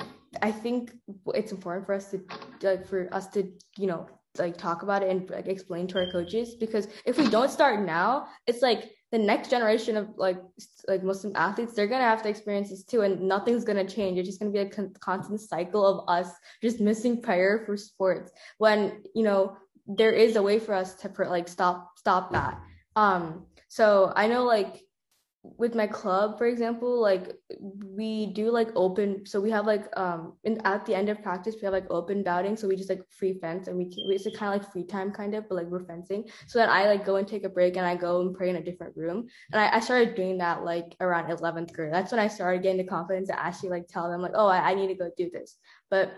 I think it's important for us to like for us to you know like talk about it and like explain to our coaches because if we don't start now, it's like the next generation of like like Muslim athletes they're gonna have to experience this too, and nothing's gonna change. It's just gonna be a con- constant cycle of us just missing prayer for sports when you know there is a way for us to like stop stop that. Um, so I know like with my club for example like we do like open so we have like um in at the end of practice we have like open bouting so we just like free fence and we can it's kind of like free time kind of but like we're fencing so then i like go and take a break and i go and pray in a different room and i, I started doing that like around 11th grade that's when i started getting the confidence to actually like tell them like oh I, I need to go do this but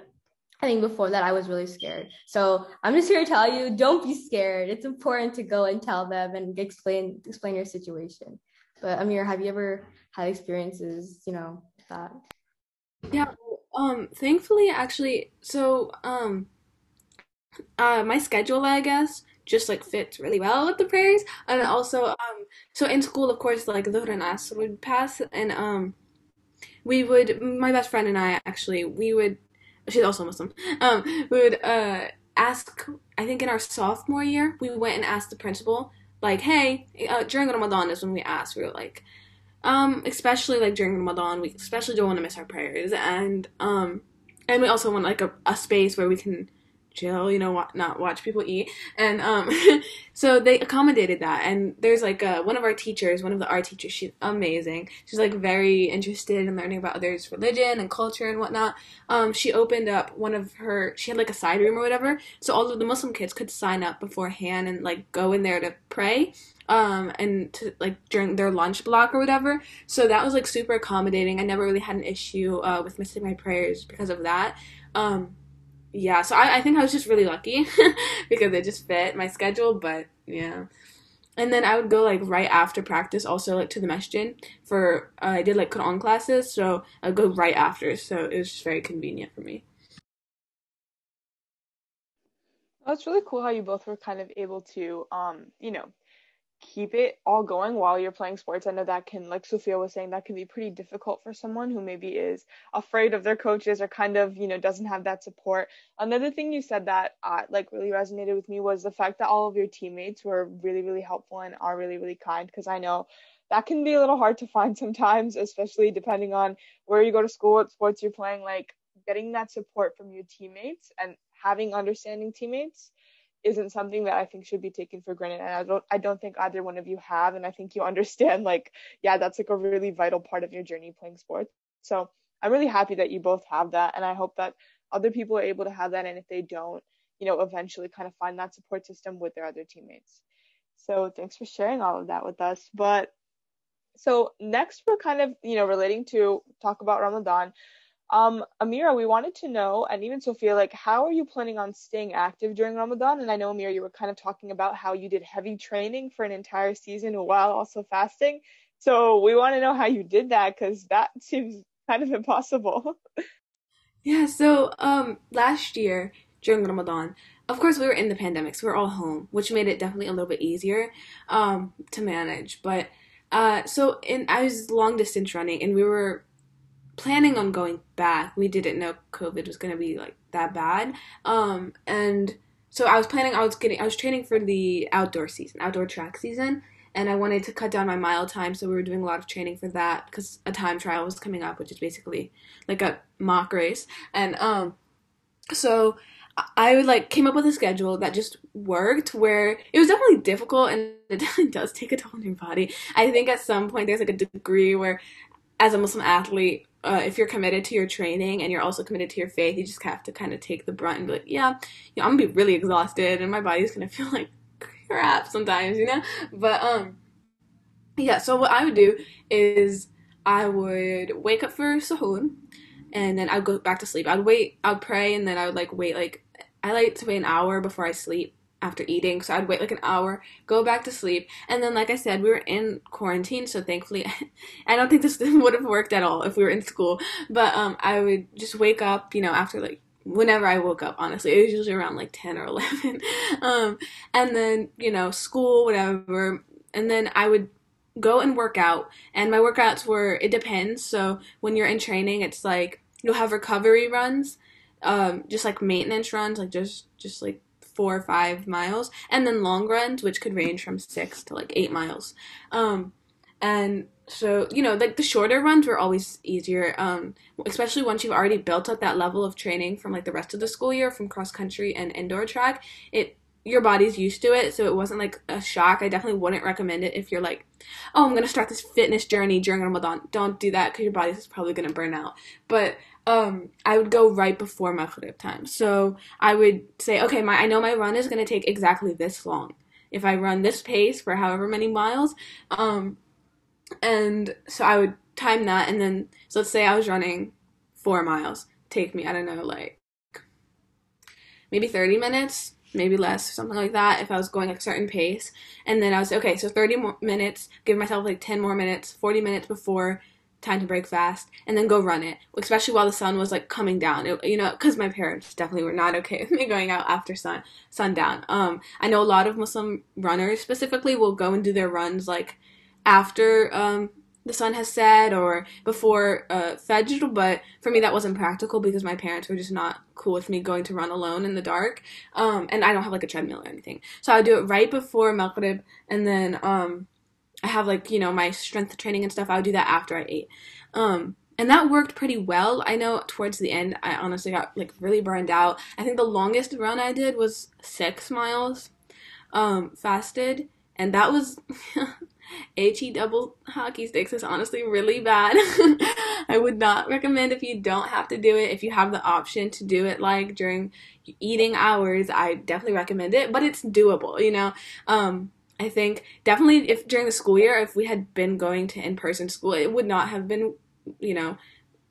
I think before that I was really scared. So I'm just here to tell you, don't be scared. It's important to go and tell them and explain explain your situation. But Amir, have you ever had experiences, you know, that? Yeah. Um. Thankfully, actually, so um, uh, my schedule, I guess, just like fits really well with the prayers, and also um, so in school, of course, like Dhuhr and Asr would pass, and um, we would, my best friend and I actually, we would, she's also Muslim, um, we would uh ask, I think in our sophomore year, we went and asked the principal like, hey, uh, during Ramadan is when we ask. We were like, um, especially like during Ramadan, we especially don't want to miss our prayers, and um, and we also want like a, a space where we can chill, you know, not watch people eat. And um, (laughs) so they accommodated that. And there's like a, one of our teachers, one of the art teachers, she's amazing. She's like very interested in learning about others' religion and culture and whatnot. Um, she opened up one of her, she had like a side room or whatever. So all of the Muslim kids could sign up beforehand and like go in there to pray. Um, and to like during their lunch block or whatever. So that was like super accommodating. I never really had an issue uh, with missing my prayers because of that. Um, yeah, so I, I think I was just really lucky (laughs) because it just fit my schedule. But yeah, and then I would go like right after practice, also like to the masjid for uh, I did like Quran classes, so I'd go right after, so it was just very convenient for me. That's really cool how you both were kind of able to, um, you know, keep it all going while you're playing sports. I know that can, like Sophia was saying, that can be pretty difficult for someone who maybe is afraid of their coaches or kind of, you know, doesn't have that support. Another thing you said that uh, like really resonated with me was the fact that all of your teammates were really, really helpful and are really, really kind. Because I know that can be a little hard to find (laughs) sometimes, especially depending on where you go to school, what sports you're playing. Like getting that support from your teammates and having understanding teammates isn't something that I think should be taken for granted. And I don't I don't think either one of you have. And I think you understand (laughs) like, yeah, that's like a really vital part of your journey playing sports. So I'm really happy that you both have that. And I hope that other people are able to have that. And if they don't, you know, eventually kind of find that support system with their other teammates. So thanks for sharing all of that with us. But so next we're kind of, you know, relating to talk about Ramadan. Um, Amira, we wanted to know, and even Sophia, like, how are you planning on staying active during Ramadan? And I know, Amira, you were kind of talking about how you did heavy training for an entire season while also fasting. So we want to know how you did that because that (laughs) seems kind of impossible. (laughs) yeah, so um, last year during Ramadan, of course, we were in the pandemic, so we are all home, which made it definitely a little bit easier um, to manage. But uh, so in I was long distance running, and we were planning on going back. We didn't know COVID was going to be like that bad. Um, and so I was planning, I was getting, I was training for the outdoor season, outdoor track season. And I wanted to cut down my mile time, so we were doing a lot of training for that because a time trial was coming up, which is basically like a mock race. And um, so I would like came up with a schedule that just worked where it was definitely difficult and it (laughs) definitely does take a toll on your body. I think at some point there's like a degree where as a Muslim athlete, uh, if you're committed to your training and you're also committed to your faith, you just have to kind of take the brunt and be like, yeah, I'm gonna be really exhausted and my body's gonna (laughs) feel like crap sometimes, you know. But um, yeah. So what I would do is I would wake up for suhoor, and then I'd go back to sleep. I'd wait. I'd pray, and then I would like wait like I like to wait an hour before I sleep after eating. So I'd wait like an hour, go back to sleep. And then, like I said, we were in quarantine. So thankfully, (laughs) I don't think this (laughs) would have worked at all if we were in school. But um, I would just wake up, you know, after like whenever I woke up, honestly. It was usually around like 10 or (laughs) 11. um, and then, you know, school, whatever. And then I would go and work out. And my workouts were, it depends. So when you're in training, it's like you'll have recovery runs. Um, just like maintenance runs, like just just like four or five miles, and then long runs, which could range from six to like eight miles. Um, and so you know, like the shorter runs were always easier, um, especially once you've already built up that level of training from like the rest of the school year from cross country and indoor track. It your body's used to it, so it wasn't like a shock. I definitely wouldn't recommend it if you're like, oh, I'm gonna start this fitness journey during Ramadan. Don't do that because your body's probably gonna burn out. But um, I would go right before Maghrib time. So I would say, okay, my I know my run is gonna take exactly this long. If I run this pace for however many miles, um, and so I would time that, and then so let's say I was running four miles, take me I don't know like maybe 30 minutes maybe less something like that if I was going a certain pace. And then I was okay, so 30 more minutes, give myself like 10 more minutes, 40 minutes before time to break fast, and then go run it, especially while the sun was like coming down. It, you know, because my parents definitely were not okay (laughs) with me going out after sun sundown. Um, I know a lot of Muslim runners specifically will go and do their runs like after um the sun has set or before uh, Fajr, but for me that wasn't practical because my parents were just not cool with me going to run alone in the dark. Um, and I don't have like a treadmill or anything. So I do it right before Maghrib and then um, I have like, you know, my strength training and stuff. I would do that after I ate. Um, and that worked pretty well. I know towards the end I honestly got like really burned out. I think the longest run I did was six miles um, fasted. And that was (laughs) HE double hockey sticks is honestly really bad. (laughs) I would not recommend if you don't have to do it. If you have the option to do it like during eating hours, I definitely recommend it, but it's doable, you know. Um I think definitely if during the school year if we had been going to in-person school, it would not have been, you know,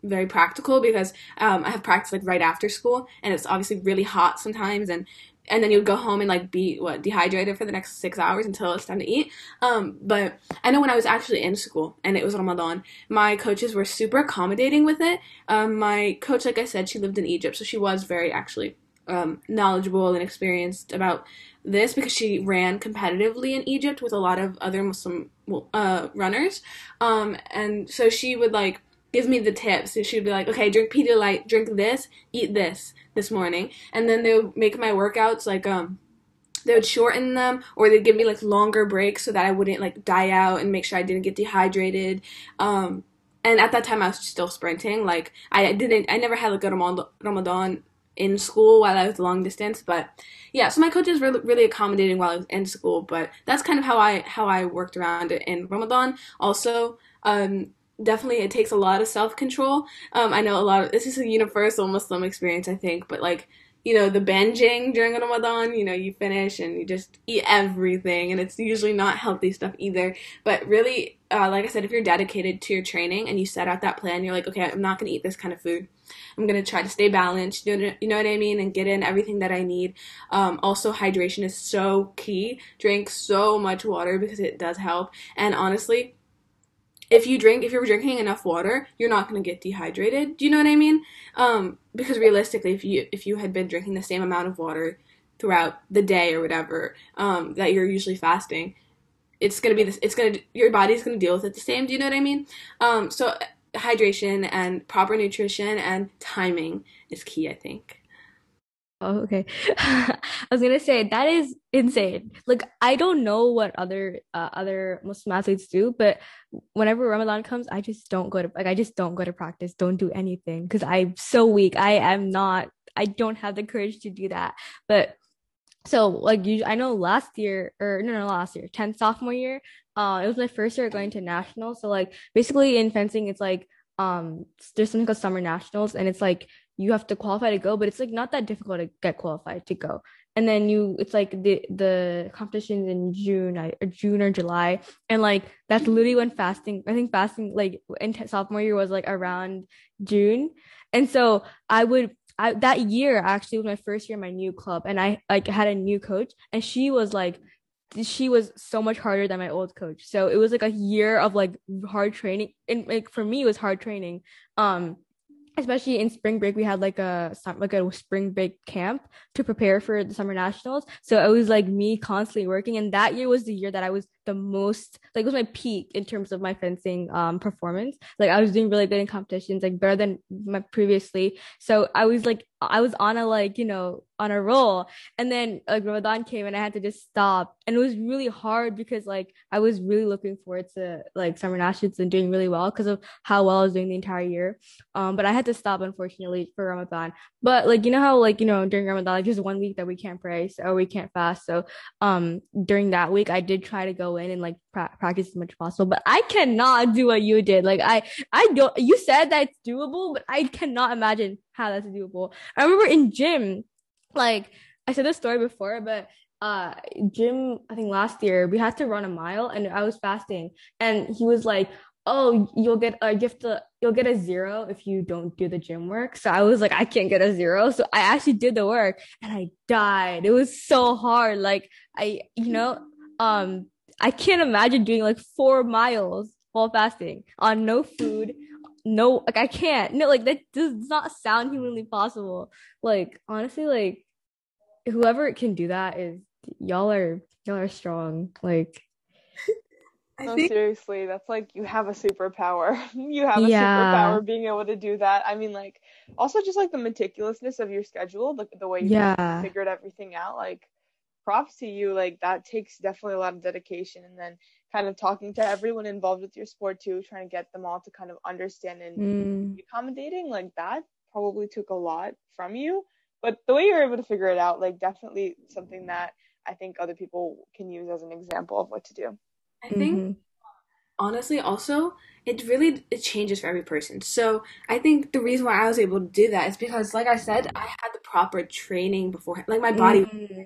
very practical because um, I have practice like right after school, and it's obviously really hot sometimes, and and then you'd go home and like be what dehydrated for the next six hours until it's time to eat. Um, but I know when I was actually in school and it was Ramadan, my coaches were super accommodating with it. Um, my coach, like I said, she lived in Egypt, so she was very actually um, knowledgeable and experienced about this because she ran competitively in Egypt with a lot of other Muslim uh, runners. Um, and so she would like give me the tips. And she'd be like, okay, drink Pedialyte, drink this, eat this this morning. And then they would make my workouts like, um, they would shorten them or they'd give me like longer breaks so that I wouldn't like die out and make sure I didn't get dehydrated. Um, and at that time I was still sprinting. Like I didn't, I never had like a Ramadan in school while I was long distance. But yeah, so my coaches were really accommodating while I was in school. But that's kind of how I how I worked around it in Ramadan. Also, um, definitely it takes a lot of self control. Um, I know a lot of this is a universal Muslim experience, I think, but like you know, the binging during Ramadan, you know, you finish and you just eat everything, and it's usually not healthy stuff either. But really, uh, like I said, if you're dedicated to your training and you set out that plan, you're like, okay, I'm not gonna eat this kind of food. I'm gonna try to stay balanced. You know, you know what I mean, and get in everything that I need. Um, also, hydration is so key. Drink so much water because it does help. And honestly, if you drink if you're drinking enough water you're not going to get dehydrated. Do you know what i mean? Um, because realistically if you if you had been drinking the same amount of water throughout the day or whatever um, that you're usually fasting it's going to be this it's going to your body's going to deal with it the same. Do you know what i mean? Um, so hydration and proper nutrition and timing is key i think Oh, okay. (laughs) I was gonna say that is insane. Like I don't know what other uh, other Muslim athletes do, but whenever Ramadan comes, I just don't go to like I just don't go to practice, don't do anything because I'm so weak. I am not. I don't have the courage to do that. But so like you, I know last year or no, no, last year, tenth sophomore year. Uh, it was my first year going to nationals. So like basically in fencing, it's like um there's something called summer nationals, and it's like you have to qualify to go, but it's like not that difficult to get qualified to go. And then you, it's like the the competitions in June, or June or July, and like that's literally when fasting. I think fasting like in sophomore year was like around June, and so I would I, that year actually was my first year in my new club and I like had a new coach and she was like she was so much harder than my old coach. So it was like a year of like hard training and like for me it was hard training. Um especially in spring break we had like a like a spring break camp to prepare for the summer nationals. So it was like me constantly working. And that year was the year that i was the most like it was my peak in terms of my fencing um performance. Like i was doing really good in competitions like better than my previously. So i was like i was on a like you know on a roll. And then like ramadan came and i had to just stop. And it was really hard because like i was really looking forward to like summer nationals and doing really well because of how well i was doing the entire year. Um but i had to stop unfortunately for ramadan. But like you know how like you know during ramadan like just one week that we can't pray so, or we can't fast. So um during that week i did try to go in and like pra- practice as much as possible. But I cannot do what you did. Like I, I don't. You said that it's doable, but I cannot imagine how that's doable. I remember in gym, like I said this story before, but uh gym i think last year we had to run a mile and i was fasting and he was like oh you'll get a gift you'll get a zero if you don't do the gym work so i was like i can't get a zero so i actually did the work and i died it was so hard like i you know um I can't imagine doing like four miles while fasting on no food. No, like I can't. No, like that does not sound humanly possible. Like honestly, like whoever can do that is y'all are y'all are strong. Like no, think... seriously, that's like you have a superpower. (laughs) you have a yeah. superpower being able to do that. I mean, like also just like the meticulousness of your schedule, the the way you yeah. figured everything out. Like props to you like that takes definitely a lot of dedication and then kind of talking to everyone involved with your sport too trying to get them all to kind of understand and mm. accommodating like that probably took a lot from you but the way you're able to figure it out like definitely something that i think other people can use as an example of what to do i think mm-hmm. honestly also it really it changes for every person so i think the reason why i was able to do that is because like i said i had the proper training before like my body mm-hmm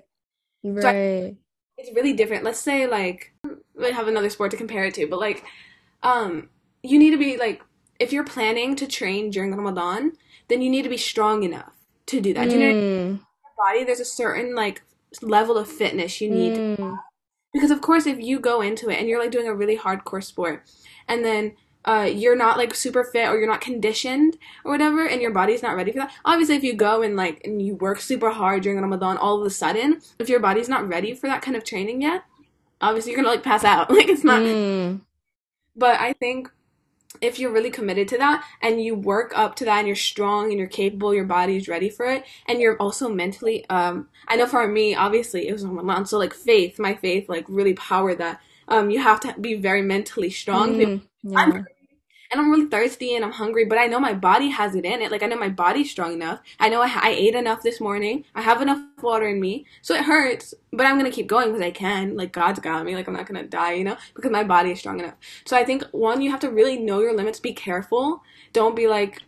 Right. So I, it's really different. Let's say like we have another sport to compare it to, but like um you need to be like if you're planning to train during Ramadan, then you need to be strong enough to do that. Do you know Mm, your body? There's a certain like level of fitness you need mm, because of course if you go into it and you're like doing a really hardcore sport and then uh, you're not like super fit or you're not conditioned or whatever and your body's not ready for that obviously if you go and like and you work super hard during ramadan all of a sudden if your body's not ready for that kind of training yet obviously you're gonna like pass out (laughs) like it's not mm. but i think if you're really committed to that and you work up to that and you're strong and you're capable, your body's ready for it, and you're also mentally um I know for me, obviously it was Ramadan, so like faith, my faith like really powered that. Um you have to be very mentally strong. Mm, I'm yeah. And I'm really thirsty and I'm hungry, but I know my body has it in it. Like I know my body's strong enough. I know I, I ate enough this morning. I have enough water in me, so it hurts, but I'm gonna keep going because I can. Like God's got me. Like I'm not gonna die, you know, because my body is strong enough. So I think one, you have to really know your limits. Be careful. Don't be like,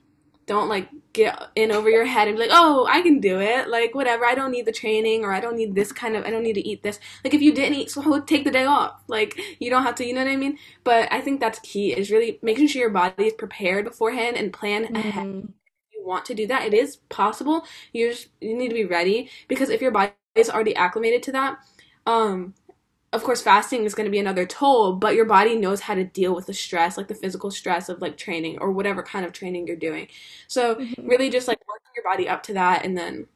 don't like get in over your head and be like, oh, I can do it. Like whatever. I don't need the training or I don't need this kind of. I don't need to eat this. Like if you didn't eat, so take the day off. Like you don't have to. You know what I mean? But I think that's key is really making sure your body is prepared beforehand and plan ahead. Mm, You want to do that. It is possible. You just you need to be ready because if your body is already acclimated to that, um, of course fasting is going to be another toll, but your body knows how to deal with the stress, like the physical stress of like training or whatever kind of training you're doing. So mhm. really just like working your body up to that and then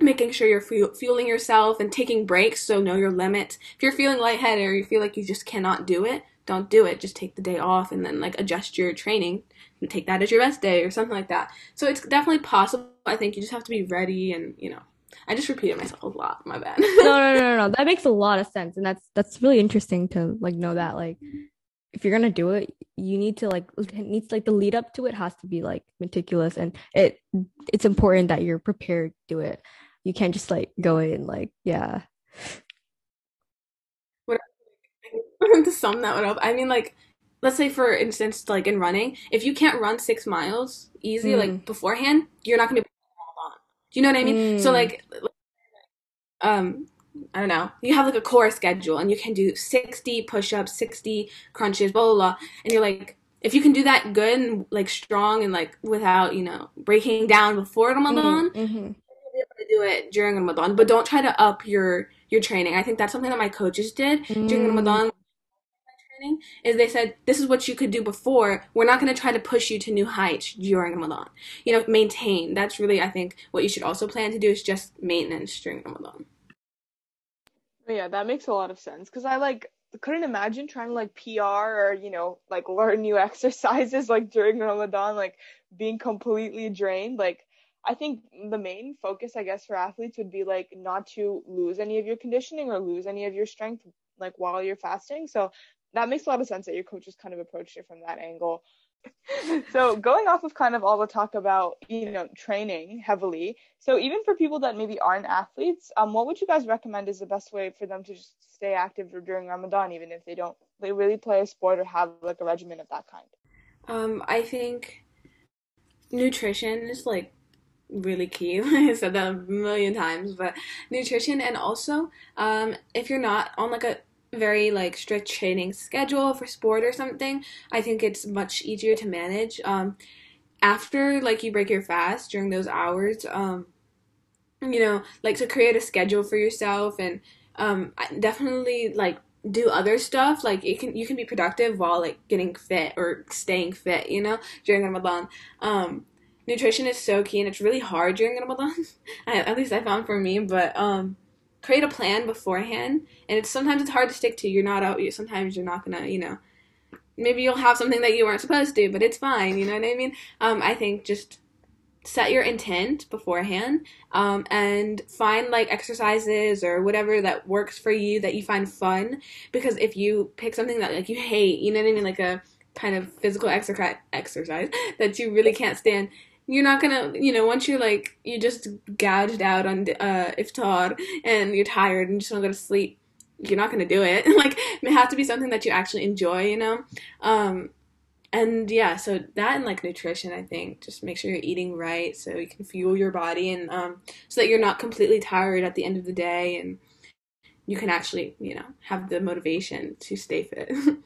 making sure you're fuel- fueling yourself and taking breaks so know your limits if you're feeling lightheaded or you feel like you just cannot do it don't do it just take the day off and then like adjust your training and take that as your rest day or something like that so it's definitely possible i think you just have to be ready and you know i just repeated myself a lot my bad No, no, no, (laughs) no, no. That makes a lot of sense, and that's that's really interesting to like know that like if you're gonna do it, you need to like it needs like the lead up to it has to be like meticulous, and it it's important that you're prepared to do it. You can't just like go in like yeah. (laughs) to sum that one up, I mean, like, let's say for instance, like in running, if you can't run six miles easy, Mm. like beforehand, you're not gonna be hold on. Do you know what I mean? So Mm. like, um, I don't know. You have like a core schedule, and you can do sixty push-ups, sixty crunches, blah blah blah, and you're like. If you can do that good and like strong and like without, you know, breaking down before Ramadan, Mhm, mhm. you'll be able to do it during Ramadan. But don't try to up your your training. I think that's something that my coaches did during Mm. Ramadan training is they said this is what you could do before. We're not going to try to push you to new heights during Ramadan. You know, maintain. That's really I think what you should also plan to do is just maintenance during Ramadan. Yeah, that makes a lot of sense because I like couldn't imagine trying to like PR or you know like learn new (laughs) exercises like during Ramadan, like being completely drained. Like I think the main focus, I guess, for athletes would be like not to lose any of your conditioning or lose any of your strength like while you're fasting. So that makes a lot of sense that your coaches kind of approached it from that angle. (laughs) so going off of kind of all the talk about you know training heavily so even for people that maybe aren't athletes um what would you guys recommend is the best way for them to just stay active during ramadan even if they don't they really play a sport or have like a regimen of that kind Um, I think nutrition is like really key. (laughs) I said that a million times, but nutrition and also um, if you're not on like a very like strict training schedule for sport or something, I think it's much easier to manage. Um, after like you break your fast during those hours, um, you know, like to create a schedule for yourself and um, definitely like do other stuff. Like you can you can be productive while like getting fit or staying fit. You know, during Ramadan. Um, nutrition is so key and it's really hard during Ramadan. (laughs) At least I found for me, but um, create a plan beforehand. And it's sometimes it's hard to stick to. You're not out. You sometimes you're not gonna. You know, maybe you'll have something that you weren't supposed to, but it's fine. You know what I mean? Um, I think just set your intent beforehand um, and find like exercises or whatever that works for you that you find fun because if you pick something that like you hate you know what i mean like a kind of physical exercise exercise (laughs) that you really can't stand you're not gonna you know once you're like you just gouged out on uh iftar and you're tired and just want to go to sleep you're not gonna do it (laughs) like it has to be something that you actually enjoy you know um and yeah, so that and like nutrition, I think, just make sure you're eating right so you can fuel your body and um, so that you're not completely tired at the end of the day and you can actually, you know, have the motivation to stay fit. (laughs)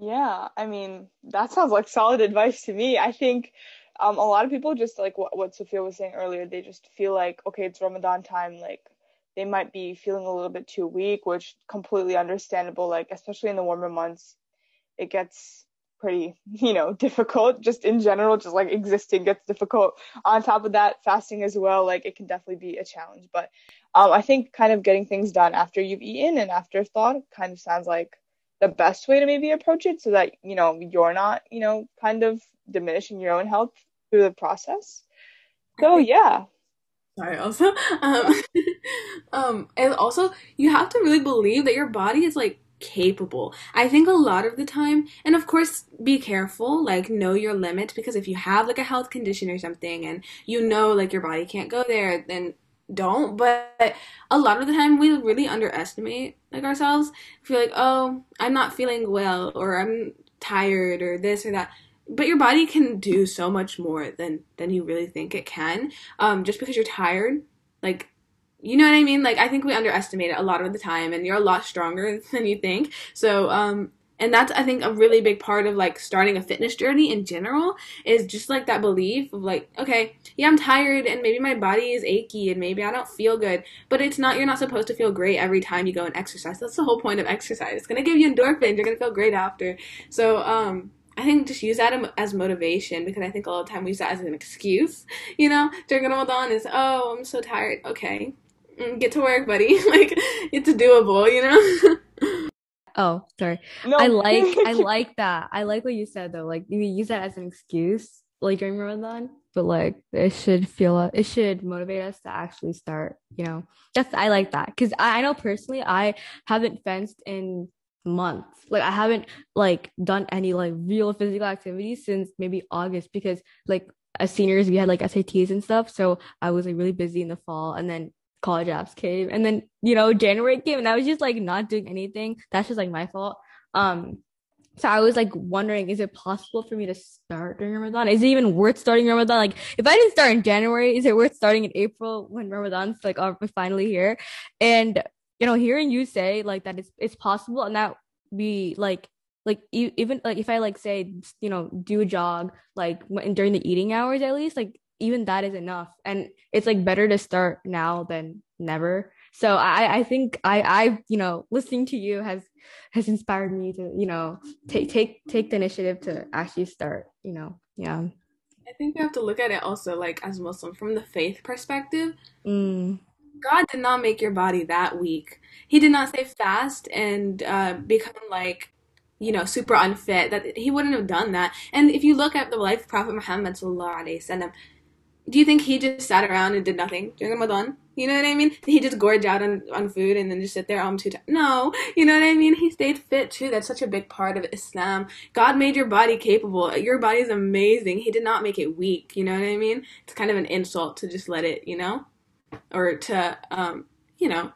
Yeah, I mean, that sounds like solid advice to me. I think um, a lot of people just like what, what Sophia was saying earlier, they just feel like, okay, it's Ramadan time, like they might be feeling a little bit too weak, which completely understandable, like especially in the warmer months, it gets pretty, (laughs) you know, difficult just in general, just like existing gets difficult. On top of that, fasting as well, like it can definitely be a challenge. But um, I think kind of getting things done after you've eaten and after thought kind of sounds like the best way to maybe approach it so that you know you're not you know kind of diminishing your own health through the process. So yeah. Sorry also (laughs) um (laughs) um and also you have to really believe that your body is like capable. I think a lot of the time and of course be careful like know your limit because if you have like a health condition or something and you know like your body can't go there then don't. But a lot of the time we really underestimate like ourselves. Feel like oh i'm not feeling well or i'm tired or this or that but your body can do so much more than than you really think it can um just because you're tired. Like you know what i mean? Like i think we underestimate it a lot of the time and you're a lot stronger (laughs) than you think. So um and that's i think a really big part of like starting a fitness journey in general is just like that belief of like okay yeah i'm tired and maybe my body is achy and maybe i don't feel good but it's not you're not supposed to feel great every time you go and exercise. That's the whole point of exercise. It's going to give you endorphins. You're going to feel great after. So um I think just use that as motivation because I think all the time we use that as an excuse, you know, during Ramadan is, oh, I'm so tired. Okay, mm, get to work, buddy. (laughs) like, it's doable, you know? (laughs) Oh, sorry. No. I like I (laughs) like that. I like what you said though. Like you use that as an excuse, like during Ramadan, but like it should feel it should motivate us to actually start. You know, just I like that because I, I know personally I haven't fenced in months. Like I haven't like done any like real physical activity since maybe August because like as seniors we had like SATs and stuff. So I was like really busy in the fall and then college apps came and then you know january came and i was just like not doing anything. That's just like my fault. Um so i was like wondering is it possible for me to start during ramadan? Is it even worth starting ramadan? Like if i didn't start in january is it worth starting in april when ramadan's like finally here? And you know hearing you say like that it's it's possible and that we like like even like if i like say you know do a jog like during the eating hours at least like even that is enough. And it's like better to start now than never. So i i think i i you know listening to you has has inspired me to you know take take take the initiative to actually start you know yeah. I think we have to look at it also like as muslim from the faith perspective. Mm. God did not make your body that weak he did not say fast and uh, become like you know, super unfit, that he wouldn't have done that. And if you look at the life of Prophet Muhammad sallallahu do you think he just sat around and did nothing during Ramadan? You know what I mean? He just gorged out on, on food and then just sit there um two times. No, you know what I mean? He stayed fit too. That's such a big part of Islam. God made your body capable. Your body is amazing. He did not make it weak. You know what I mean? It's kind of an insult to just let it, you know, or to um, you know,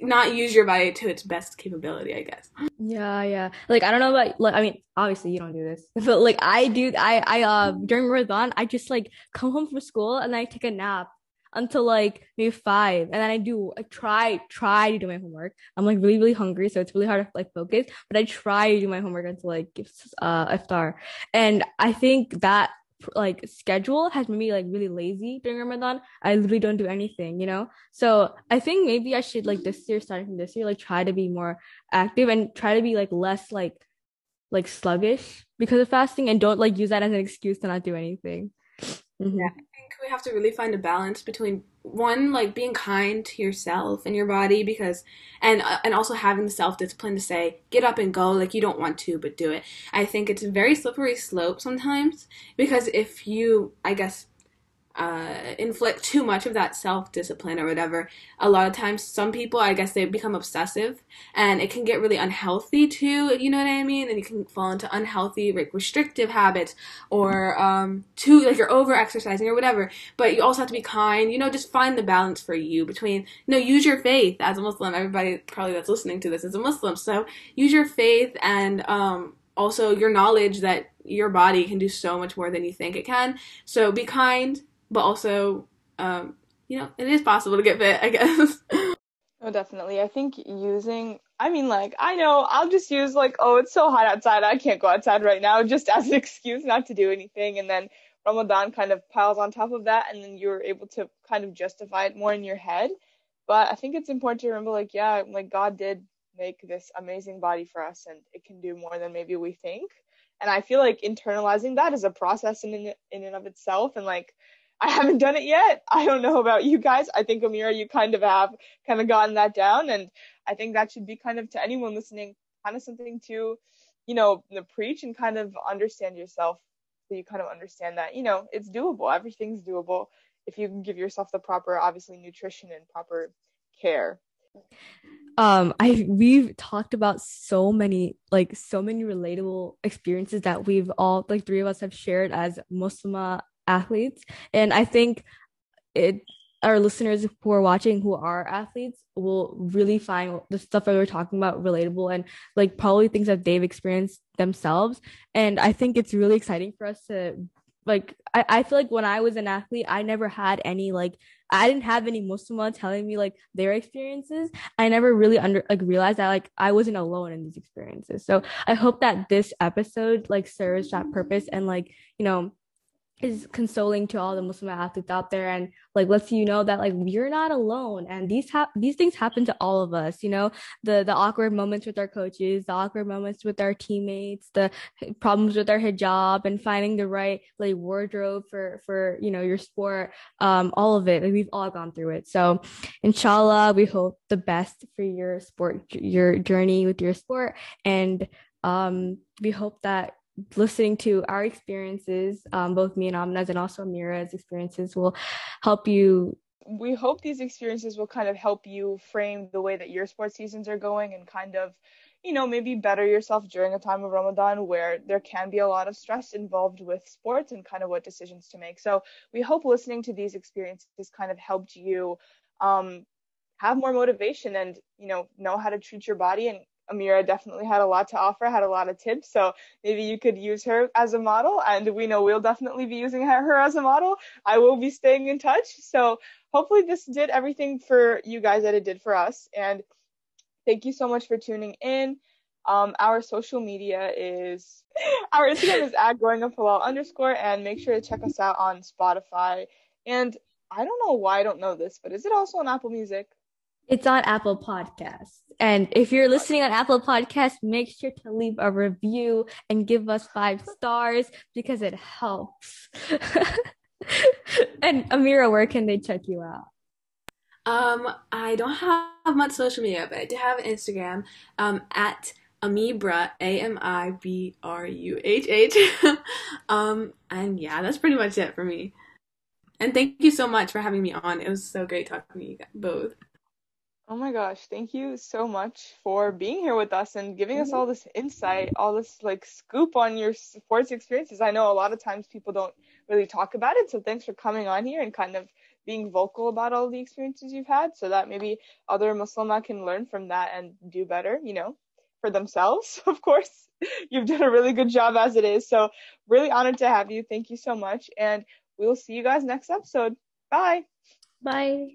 not use your body to its best capability, I guess. Yeah, yeah. Like I don't know about like I mean, obviously you don't do this. (laughs) But like I do I I uh during Ramadan I just like come home from school and I take a nap until like maybe five and then I do I try try to do my homework. I'm like really, really hungry, so it's really hard to like focus, but I try to do my homework until like uh iftar. And I think that like schedule has made me like really lazy during Ramadan. I literally don't do anything, you know. So I think maybe I should like this year, starting from this year, like try to be more active and try to be like less like like sluggish because of fasting, and don't like use that as an excuse to not do anything. Mm-hmm. Yeah, I think we have to really find a balance between one like being kind to yourself and your body because and uh, and also having the self-discipline to say get up and go like you don't want to but do it. I think it's a very slippery slope sometimes because if you i guess uh, inflict too much of that self discipline or whatever, a lot of times some people, I guess, they become obsessive and it can get really unhealthy too. You know what I mean? And you can fall into unhealthy, like restrictive habits or um, too, like you're over exercising or whatever. But you also have to be kind. You know, just find the balance for you between, you know, use your faith as a Muslim. Everybody probably that's listening to this is a Muslim, so use your faith and um, also your knowledge that your body can do so much more than you think it can. So be kind but also, um, you know, it is possible to get fit, I guess. (laughs) oh, definitely. I think using I mean, like, I know I'll just use like, oh, it's so hot outside, I can't go outside right now, (laughs) just as an excuse not to do anything. And then Ramadan kind of piles on top of that, and then you're able to kind of justify it more in your head. But I think it's important to remember, like, yeah, like God did make this amazing body for us, and it can do more than maybe we think. And I feel like internalizing that is a process in in and of itself, and like I haven't done it yet. I don't know about you guys. I think Amira, you kind of have kind of gotten that down, and I think that should be kind of to anyone listening, kind of something to, you know, preach and kind of understand yourself, so you kind of understand that you know it's doable. Everything's doable if you can give yourself the proper, obviously, nutrition and proper care. Um, I we've talked about so many like so many relatable experiences that we've all like three of us have shared as Muslim athletes, and I think it our listeners who are watching who are athletes will really find the stuff that we're talking about relatable and like probably things that they've experienced themselves and i think it's really exciting for us to like I, I feel like when I was an athlete, I never had any like I didn't have any Muslim telling me like their experiences. I never really under like realized that like I wasn't alone in these experiences. So I hope that this episode like serves that purpose and like, you know, is consoling to all the Muslim athletes out there and like lets you know that like you're not alone. And these ha- these things happen to all of us you know? The the awkward moments with our coaches the awkward moments with our teammates the problems with our hijab and finding the right like wardrobe for for you know your sport um all of it like, we've all gone through it. So inshallah we hope the best for your sport your journey with your sport. And um we hope that listening to our experiences, um, both me and Amna's and also Amira's experiences, will help you. We hope these experiences will kind of help you frame the way that your sports seasons are going and kind of, you know, maybe better yourself during a time of Ramadan where there can be a lot of stress involved with sports and kind of what decisions to make. So we hope listening to these experiences kind of helped you um, have more motivation and, you know, know how to treat your body and Amira definitely had a lot to offer, had a lot of tips. So maybe you could use her as a model. And we know we'll definitely be using her, as a model. I will be staying in touch. So hopefully this did everything for you guys that it did for us. And thank you so much for tuning in. Um, our social media is (laughs) our Instagram is at growing up halal underscore and make sure to check us out on Spotify. And I don't know why I don't know this, but is it also on Apple Music? It's on Apple Podcasts. And if you're listening on Apple Podcasts, make sure to leave a review and give us five stars because it helps. (laughs) and Amira, where can they check you out? Um, I don't have much social media, but I do have Instagram um, at Amibra, A M I B R U H H. (laughs) Um, and yeah, that's pretty much it for me. And thank you so much for having me on. It was so great talking to you both. Oh my gosh, thank you so much for being here with us and giving us mm-hmm. all this insight, all this like scoop on your sports experiences. I know a lot of times people don't really talk about it, so thanks for coming on here and kind of being vocal about all the experiences you've had so that maybe other Muslimah can learn from that and do better, you know, for themselves, (laughs) of course. You've done a really good job as it is. So, really honored to have you. Thank you so much. And we'll see you guys next episode. Bye. Bye.